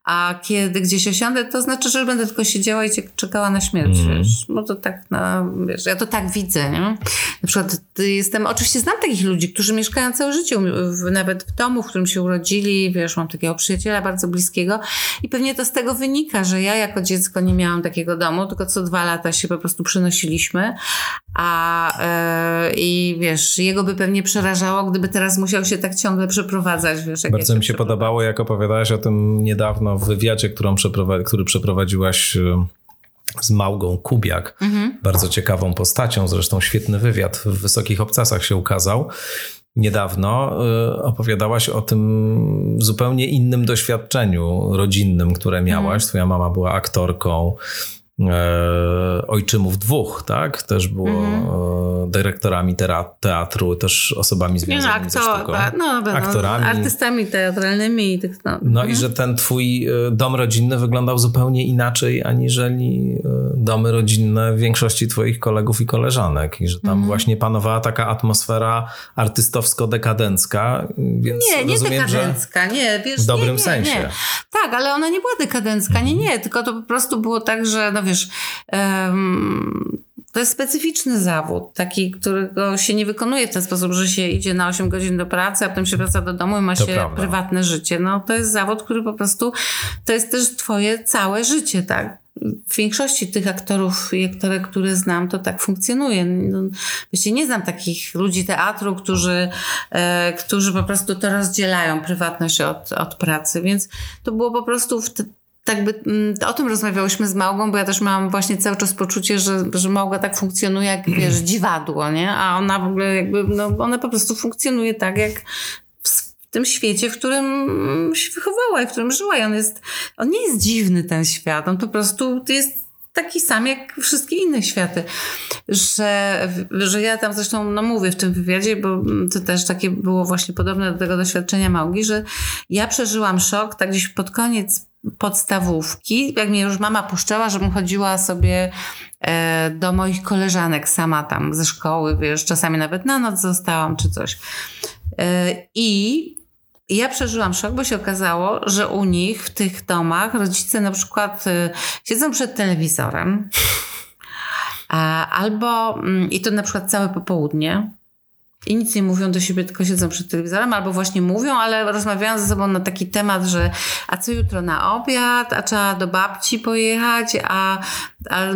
A kiedy gdzieś osiądę, to znaczy, że będę tylko siedziała i czekała na śmierć, mm. wiesz, bo to tak, no, wiesz, ja to tak widzę, nie? Na przykład jestem, oczywiście znam takich ludzi, którzy mieszkają całe życie, w, nawet w domu, w którym się urodzili, wiesz, mam takiego przyjaciela bardzo bliskiego i pewnie to z tego wynika, że ja jako dziecko dziecko nie miałam takiego domu, tylko co dwa lata się po prostu przynosiliśmy. A yy, i wiesz, jego by pewnie przerażało, gdyby teraz musiał się tak ciągle przeprowadzać. Wiesz, Bardzo ja mi się podobało, jak opowiadałaś o tym niedawno w wywiadzie, którą przeprowadzi, który przeprowadziłaś e, z Małgą Kubiak, mhm. bardzo ciekawą postacią, zresztą świetny wywiad w Wysokich Obcasach się ukazał niedawno y, opowiadałaś o tym zupełnie innym doświadczeniu rodzinnym, które miałaś. Mm. Twoja mama była aktorką ojczymów dwóch, tak? Też było mm. dyrektorami teatru, też osobami związanymi no, ze sztuką. No, no, aktorami. artystami teatralnymi. I tych, no. no i mhm. że ten twój e, dom rodzinny wyglądał zupełnie inaczej, aniżeli e, domy rodzinne większości twoich kolegów i koleżanek. I że tam mm. właśnie panowała taka atmosfera artystowsko-dekadencka. Więc nie, nie rozumiem, dekadencka, nie. Wiesz, w dobrym nie, nie, sensie. Nie. Tak, ale ona nie była dekadencka, nie, nie. Tylko to po prostu było tak, że no wiesz... To jest specyficzny zawód, taki, którego się nie wykonuje w ten sposób, że się idzie na 8 godzin do pracy, a potem się wraca do domu i ma to się prawda. prywatne życie. No to jest zawód, który po prostu, to jest też twoje całe życie, tak? w większości tych aktorów i aktorek, które znam, to tak funkcjonuje. No, właściwie nie znam takich ludzi teatru, którzy, e, którzy po prostu to rozdzielają, prywatność od, od pracy, więc to było po prostu w tak by, mm, o tym rozmawiałyśmy z Małgą, bo ja też mam właśnie cały czas poczucie, że, że Małga tak funkcjonuje jak, wiesz, dziwadło, nie? A ona w ogóle jakby, no, ona po prostu funkcjonuje tak, jak w tym świecie, w którym się wychowała i w którym żyła. I on jest, on nie jest dziwny, ten świat. On po prostu jest taki sam jak wszystkie inne światy. Że, że ja tam zresztą no mówię w tym wywiadzie, bo to też takie było właśnie podobne do tego doświadczenia Małgi, że ja przeżyłam szok tak gdzieś pod koniec podstawówki, jak mnie już mama puszczała, żebym chodziła sobie e, do moich koleżanek sama tam ze szkoły, wiesz, czasami nawet na noc zostałam czy coś. E, I ja przeżyłam szok, bo się okazało, że u nich w tych domach rodzice na przykład e, siedzą przed telewizorem albo, mm, i to na przykład całe popołudnie, i nic nie mówią do siebie, tylko siedzą przed telewizorem, albo właśnie mówią, ale rozmawiają ze sobą na taki temat, że a co jutro na obiad, a trzeba do babci pojechać, a, a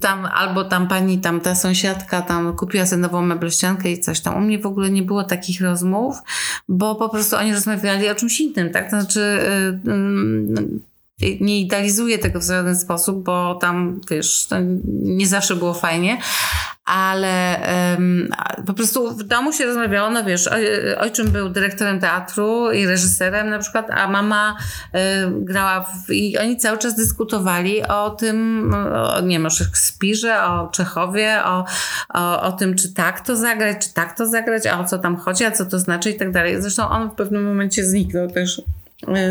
tam, albo tam pani, tam ta sąsiadka tam kupiła sobie nową meblościankę i coś tam. U mnie w ogóle nie było takich rozmów, bo po prostu oni rozmawiali o czymś innym, tak? To znaczy... Yy, yy, nie idealizuję tego w żaden sposób, bo tam, wiesz, nie zawsze było fajnie, ale um, po prostu w domu się rozmawiało, no wiesz, ojczym był dyrektorem teatru i reżyserem na przykład, a mama y, grała w, i oni cały czas dyskutowali o tym, o, nie wiem, o Szekspirze, o Czechowie, o, o, o tym, czy tak to zagrać, czy tak to zagrać, a o co tam chodzi, a co to znaczy i tak dalej. Zresztą on w pewnym momencie zniknął też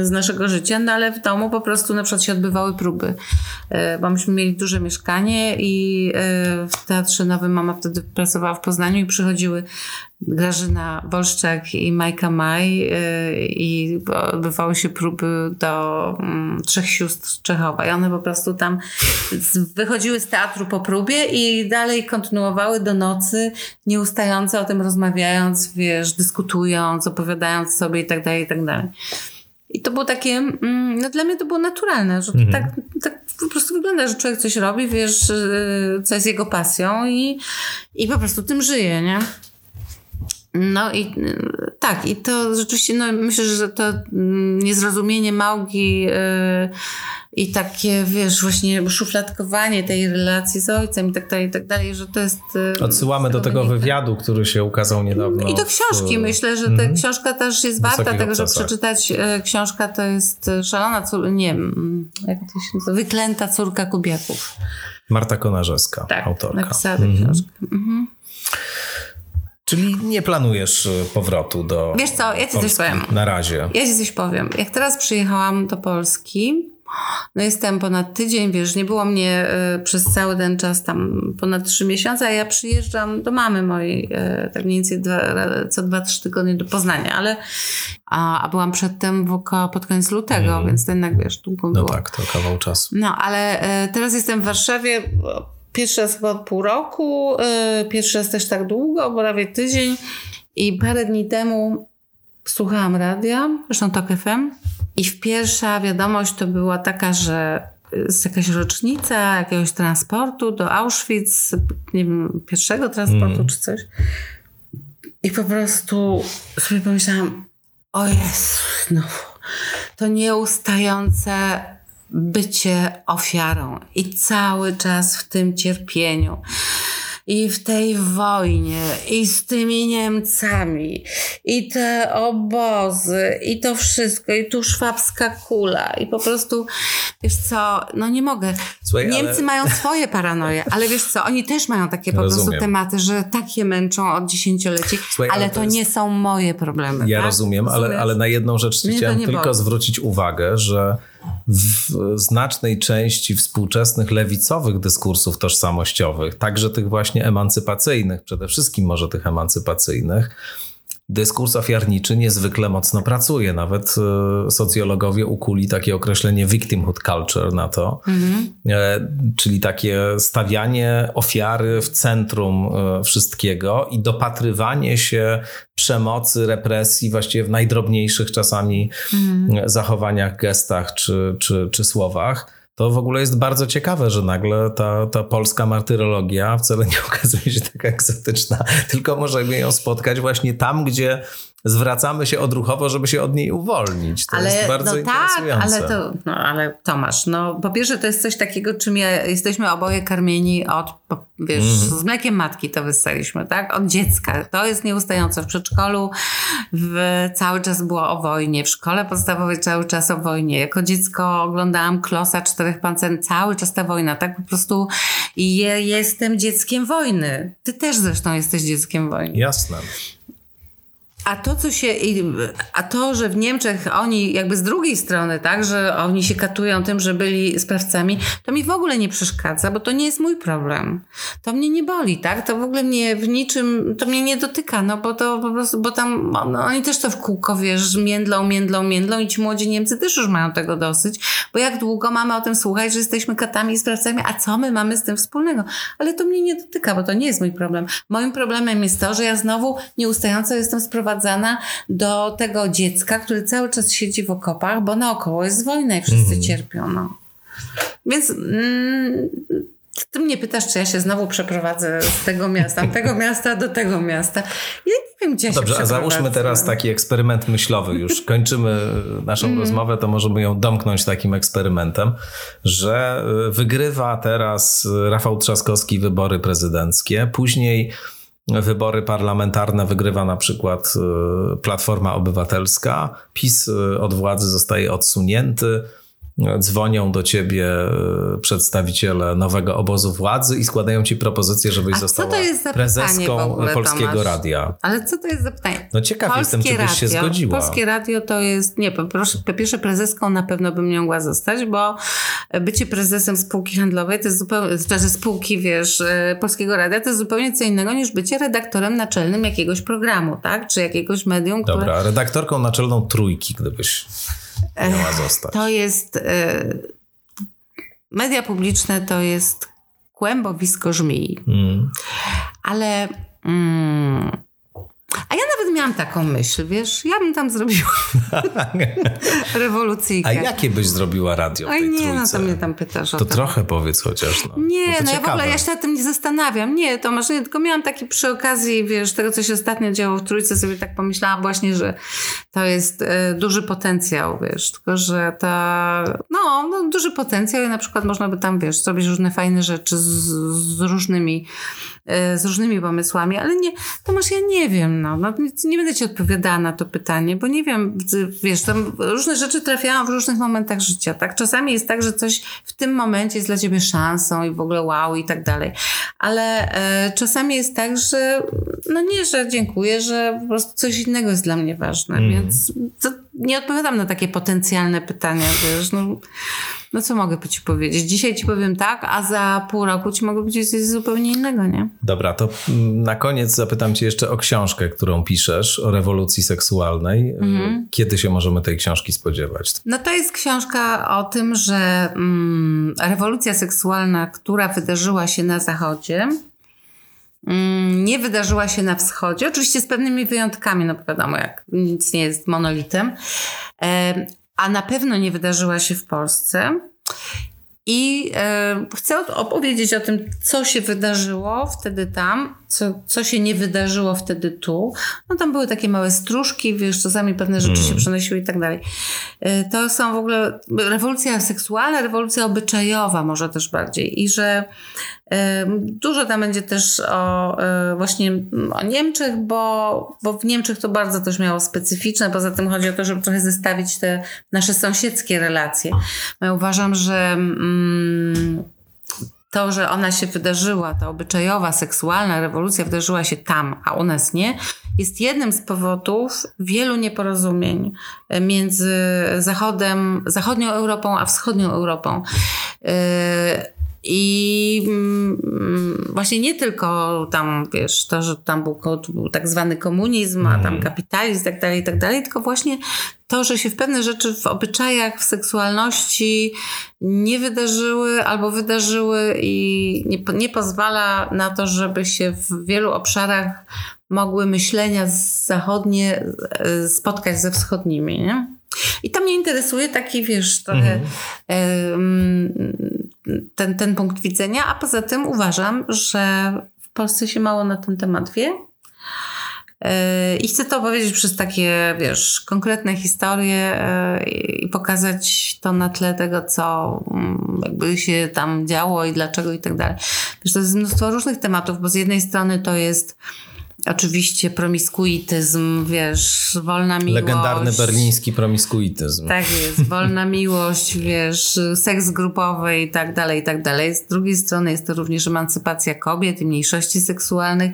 z naszego życia, no ale w domu po prostu na przykład się odbywały próby e, bo myśmy mieli duże mieszkanie i e, w Teatrze Nowym mama wtedy pracowała w Poznaniu i przychodziły Grażyna Wolszczak i Majka Maj e, i odbywały się próby do mm, Trzech Sióstr Czechowa i one po prostu tam wychodziły z teatru po próbie i dalej kontynuowały do nocy, nieustająco o tym rozmawiając, wiesz, dyskutując, opowiadając sobie i tak dalej, i tak dalej. I to było takie, mm, no dla mnie to było naturalne, że to tak, tak po prostu wygląda, że człowiek coś robi, wiesz, yy, co jest jego pasją i, i po prostu tym żyje, nie? No i yy, tak, i to rzeczywiście, no myślę, że to mm, niezrozumienie Małgi yy, i takie, wiesz, właśnie szufladkowanie tej relacji z ojcem i tak dalej, i tak dalej, że to jest... yy, Odsyłamy do tego wynika. wywiadu, który się ukazał niedawno. I do w- książki. Myślę, że ta książka też jest warta tego, żeby obcasach. przeczytać. E, Książka to jest szalona córka, nie wiem, jak to się nazywa, wyklęta córka Kubiaków. Marta Konarzewska, Tak, autorka. napisała tę książkę. Mhm. Czyli nie planujesz y, powrotu do. Wiesz co, ja ci coś powiem. Na razie. Ja ci coś powiem. Jak teraz przyjechałam do Polski, no jestem ponad tydzień, wiesz, nie było mnie e, przez cały ten czas tam ponad trzy miesiące, a ja przyjeżdżam do mamy mojej e, tak mniej więcej dwa, co dwa, trzy tygodnie do Poznania, ale a, a byłam przedtem w oko, pod koniec lutego, więc to jednak, wiesz, długo No było. tak, to kawał czasu. No, ale e, teraz jestem w Warszawie pierwszy raz chyba od pół roku, e, pierwszy raz też tak długo, bo prawie tydzień. I parę dni temu słuchałam radia, zresztą TOK FM i w pierwsza wiadomość to była taka, że jest jakaś rocznica jakiegoś transportu do Auschwitz, nie wiem, pierwszego transportu czy coś. I po prostu sobie pomyślałam, o Jezu, no, to nieustające bycie ofiarą i cały czas w tym cierpieniu. I w tej wojnie, i z tymi Niemcami, i te obozy, i to wszystko, i tu szwabska kula, i po prostu, wiesz co, no nie mogę. Słuchaj, Niemcy ale- mają swoje paranoje, ale wiesz co, oni też mają takie po prostu Rozumiem. tematy, że tak je męczą od dziesięcioleci, Słuchaj, ale, ale to to, jest- nie są moje problemy. Ja tak? rozumiem, ale, ale na jedną rzecz chciałem tylko boli. zwrócić uwagę, że w znacznej części współczesnych lewicowych dyskursów tożsamościowych, także tych właśnie emancypacyjnych, przede wszystkim może tych emancypacyjnych, dyskurs ofiarniczy niezwykle mocno pracuje. Nawet e, socjologowie ukuli takie określenie victimhood culture na to, e, czyli takie stawianie ofiary w centrum e, wszystkiego i dopatrywanie się przemocy, represji właściwie w najdrobniejszych czasami e, zachowaniach, gestach czy, czy, czy słowach. To w ogóle jest bardzo ciekawe, że nagle ta, ta polska martyrologia wcale nie okazuje się taka egzotyczna, tylko możemy ją spotkać właśnie tam, gdzie zwracamy się odruchowo, żeby się od niej uwolnić. To jest bardzo no tak, interesujące. ale to, no ale Tomasz, no po pierwsze to jest coś takiego, czym ja, jesteśmy oboje karmieni od, wiesz, Mhm. z mlekiem matki to wystaliśmy, tak? Od dziecka. To jest nieustające. W przedszkolu w, cały czas było o wojnie, w szkole podstawowej cały czas o wojnie. Jako dziecko oglądałam Klosa Czterech Pancernych, cały czas ta wojna, tak? Po prostu i je, jestem dzieckiem wojny. Ty też zresztą jesteś dzieckiem wojny. Jasne. A to, co się. A to, że w Niemczech oni jakby z drugiej strony, tak, że oni się katują tym, że byli sprawcami, to mi w ogóle nie przeszkadza, bo to nie jest mój problem. To mnie nie boli, tak? To w ogóle mnie w niczym, to mnie nie dotyka, no bo to po prostu, bo tam no, oni też to w kółko, wiesz, międlą, międlą, międlą i ci młodzi Niemcy też już mają tego dosyć, bo jak długo mamy o tym słuchać, że jesteśmy katami i sprawcami, a co my mamy z tym wspólnego? Ale to mnie nie dotyka, bo to nie jest mój problem. Moim problemem jest to, że ja znowu nieustająco jestem sprowadzana do tego dziecka, który cały czas siedzi w okopach, bo naokoło jest wojna i wszyscy cierpią. No. Więc mm, ty mnie pytasz, czy ja się znowu przeprowadzę z tego miasta, tego miasta do tego miasta. Ja nie wiem, gdzie ja się Dobrze, a załóżmy teraz taki eksperyment myślowy. Już kończymy naszą Mhm. rozmowę, to możemy ją domknąć takim eksperymentem, że y, wygrywa teraz Rafał Trzaskowski wybory prezydenckie, później wybory parlamentarne wygrywa na przykład y, Platforma Obywatelska, PiS y, od władzy zostaje odsunięty, dzwonią do ciebie e, przedstawiciele nowego obozu władzy i składają ci propozycję, żebyś A została prezeską ogóle, Polskiego Tomasz? Radia. Ale co to jest za pytanie? No ciekaw jestem, czy byś się zgodziła. Polskie radio to jest, nie, po, proszę, po pierwsze prezeską na pewno bym nie mogła zostać, bo bycie prezesem spółki handlowej to jest zupełnie, znaczy spółki, wiesz, e, Polskiego Radia to jest zupełnie co innego niż bycie redaktorem naczelnym jakiegoś programu, tak? Czy jakiegoś medium, które... Dobra, redaktorką naczelną trójki, gdybyś miała zostać. To jest... E, media publiczne to jest kłębowisko żmii. Mm. Ale... Mm, a ja nawet miałam taką myśl, wiesz, ja bym tam zrobiła rewolucyjkę. A jakie byś zrobiła radio tej nie, no trójce? to mnie tam pytasz o To to. trochę powiedz chociaż. No. Nie, Bo to no ja w ogóle ciekawe. ja się nad tym nie zastanawiam. Nie, to może nie, tylko miałam taki przy okazji, wiesz, tego, co się ostatnio działo w Trójce, sobie tak pomyślałam właśnie, że to jest e, duży potencjał, wiesz, tylko, że ta, no, no, duży potencjał i na przykład można by tam, wiesz, zrobić różne fajne rzeczy z, z różnymi z różnymi pomysłami, ale nie, Tomasz, ja nie wiem, no, no nie będę ci odpowiadała na to pytanie, bo nie wiem, wiesz, tam różne rzeczy trafiają w różnych momentach życia, tak? Czasami jest tak, że coś w tym momencie jest dla ciebie szansą i w ogóle wow i tak dalej, ale e, czasami jest tak, że no nie, że dziękuję, że po prostu coś innego jest dla mnie ważne, więc to nie odpowiadam na takie potencjalne pytania, wiesz, no, no co mogę ci powiedzieć? Dzisiaj ci powiem tak, a za pół roku ci mogę powiedzieć coś zupełnie innego, nie? Dobra, to na koniec zapytam cię jeszcze o książkę, którą piszesz, o rewolucji seksualnej. Mhm. Kiedy się możemy tej książki spodziewać? No to jest książka o tym, że mm, rewolucja seksualna, która wydarzyła się na Zachodzie, nie wydarzyła się na Wschodzie. Oczywiście z pewnymi wyjątkami, no wiadomo, jak nic nie jest monolitem. A na pewno nie wydarzyła się w Polsce. I chcę opowiedzieć o tym, co się wydarzyło wtedy tam, co, co się nie wydarzyło wtedy tu. No tam były takie małe stróżki, wiesz, czasami pewne rzeczy się przenosiły i tak dalej. E, to są w ogóle rewolucja seksualna, rewolucja obyczajowa może też bardziej. I że e, dużo tam będzie też o e, właśnie o Niemczech, bo, bo w Niemczech to bardzo też miało specyficzne. Poza tym chodzi o to, żeby trochę zestawić te nasze sąsiedzkie relacje. Ja uważam, że mm, to, że ona się wydarzyła, ta obyczajowa, seksualna rewolucja wydarzyła się tam, a u nas nie, jest jednym z powodów wielu nieporozumień między Zachodem, zachodnią Europą a wschodnią Europą. Yy, I mm, właśnie nie tylko tam, wiesz, to, że tam był, był tak zwany komunizm, a tam kapitalizm i tak dalej, i tak dalej, tylko właśnie to, że się w pewne rzeczy w obyczajach, w seksualności nie wydarzyły albo wydarzyły i nie, nie pozwala na to, żeby się w wielu obszarach mogły myślenia zachodnie e, spotkać ze wschodnimi, nie? I to mnie interesuje taki, wiesz, trochę em, ten, ten punkt widzenia, a poza tym uważam, że w Polsce się mało na ten temat wie. Yy, I chcę to opowiedzieć przez takie, wiesz, konkretne historie yy, i pokazać to na tle tego, co mm, jakby się tam działo i dlaczego i tak dalej. Wiesz, to jest mnóstwo różnych tematów, bo z jednej strony to jest oczywiście promiskuityzm, wiesz, wolna miłość. Legendarny berliński promiskuityzm. Tak jest, wolna miłość, wiesz, seks grupowy i tak dalej, i tak dalej. Z drugiej strony jest to również emancypacja kobiet i mniejszości seksualnych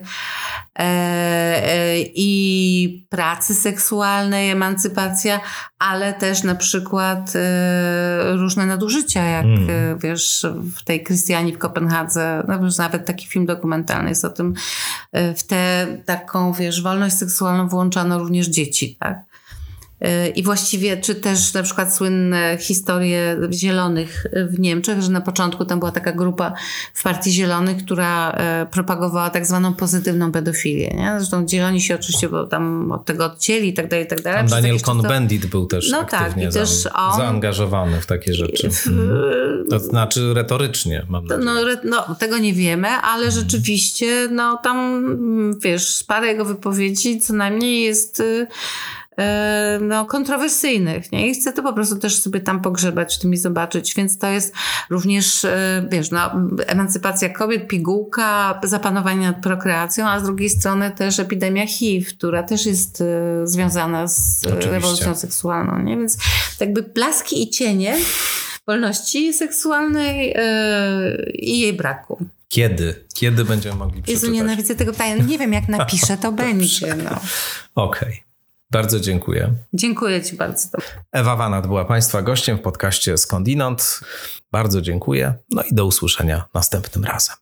i pracy seksualnej, emancypacja, ale też na przykład e, różne nadużycia, jak e, wiesz, w tej Krystianii w Kopenhadze, no, nawet taki film dokumentalny jest o tym, e, w tę taką, wiesz, wolność seksualną włączano również dzieci, tak? I właściwie, czy też na przykład słynne historie zielonych w Niemczech, że na początku tam była taka grupa w Partii Zielonych, która e, propagowała tak zwaną pozytywną pedofilię. Nie? Zresztą zieloni się oczywiście bo tam od tego odcięli i tak dalej, i tak dalej. Daniel czas to- Cohn-Bendit był też No tak, aktywnie i też on- zaangażowany w takie rzeczy. To znaczy retorycznie, mam nadzieję. No, re- no, tego nie wiemy, ale rzeczywiście, no tam, mm, wiesz, parę jego wypowiedzi co najmniej jest y, y, no, kontrowersyjnych, nie? I chcę to po prostu też sobie tam pogrzebać w tym i zobaczyć, więc to jest również, y, wiesz, no, emancypacja kobiet, pigułka, zapanowanie nad prokreacją, a z drugiej strony też epidemia HIV, która też jest y, związana z Oczywiście. rewolucją seksualną, nie? Więc jakby blaski i cienie wolności seksualnej yy, i jej braku. Kiedy? Kiedy będziemy mogli przeczytać? Jezu, nienawidzę tego pytania. Nie wiem, jak napiszę, to będzie. No. Okej. Okay. Bardzo dziękuję. Dziękuję Ci bardzo. Ewa Wanat była Państwa gościem w podcaście Skądinąd. Bardzo dziękuję. No i do usłyszenia następnym razem.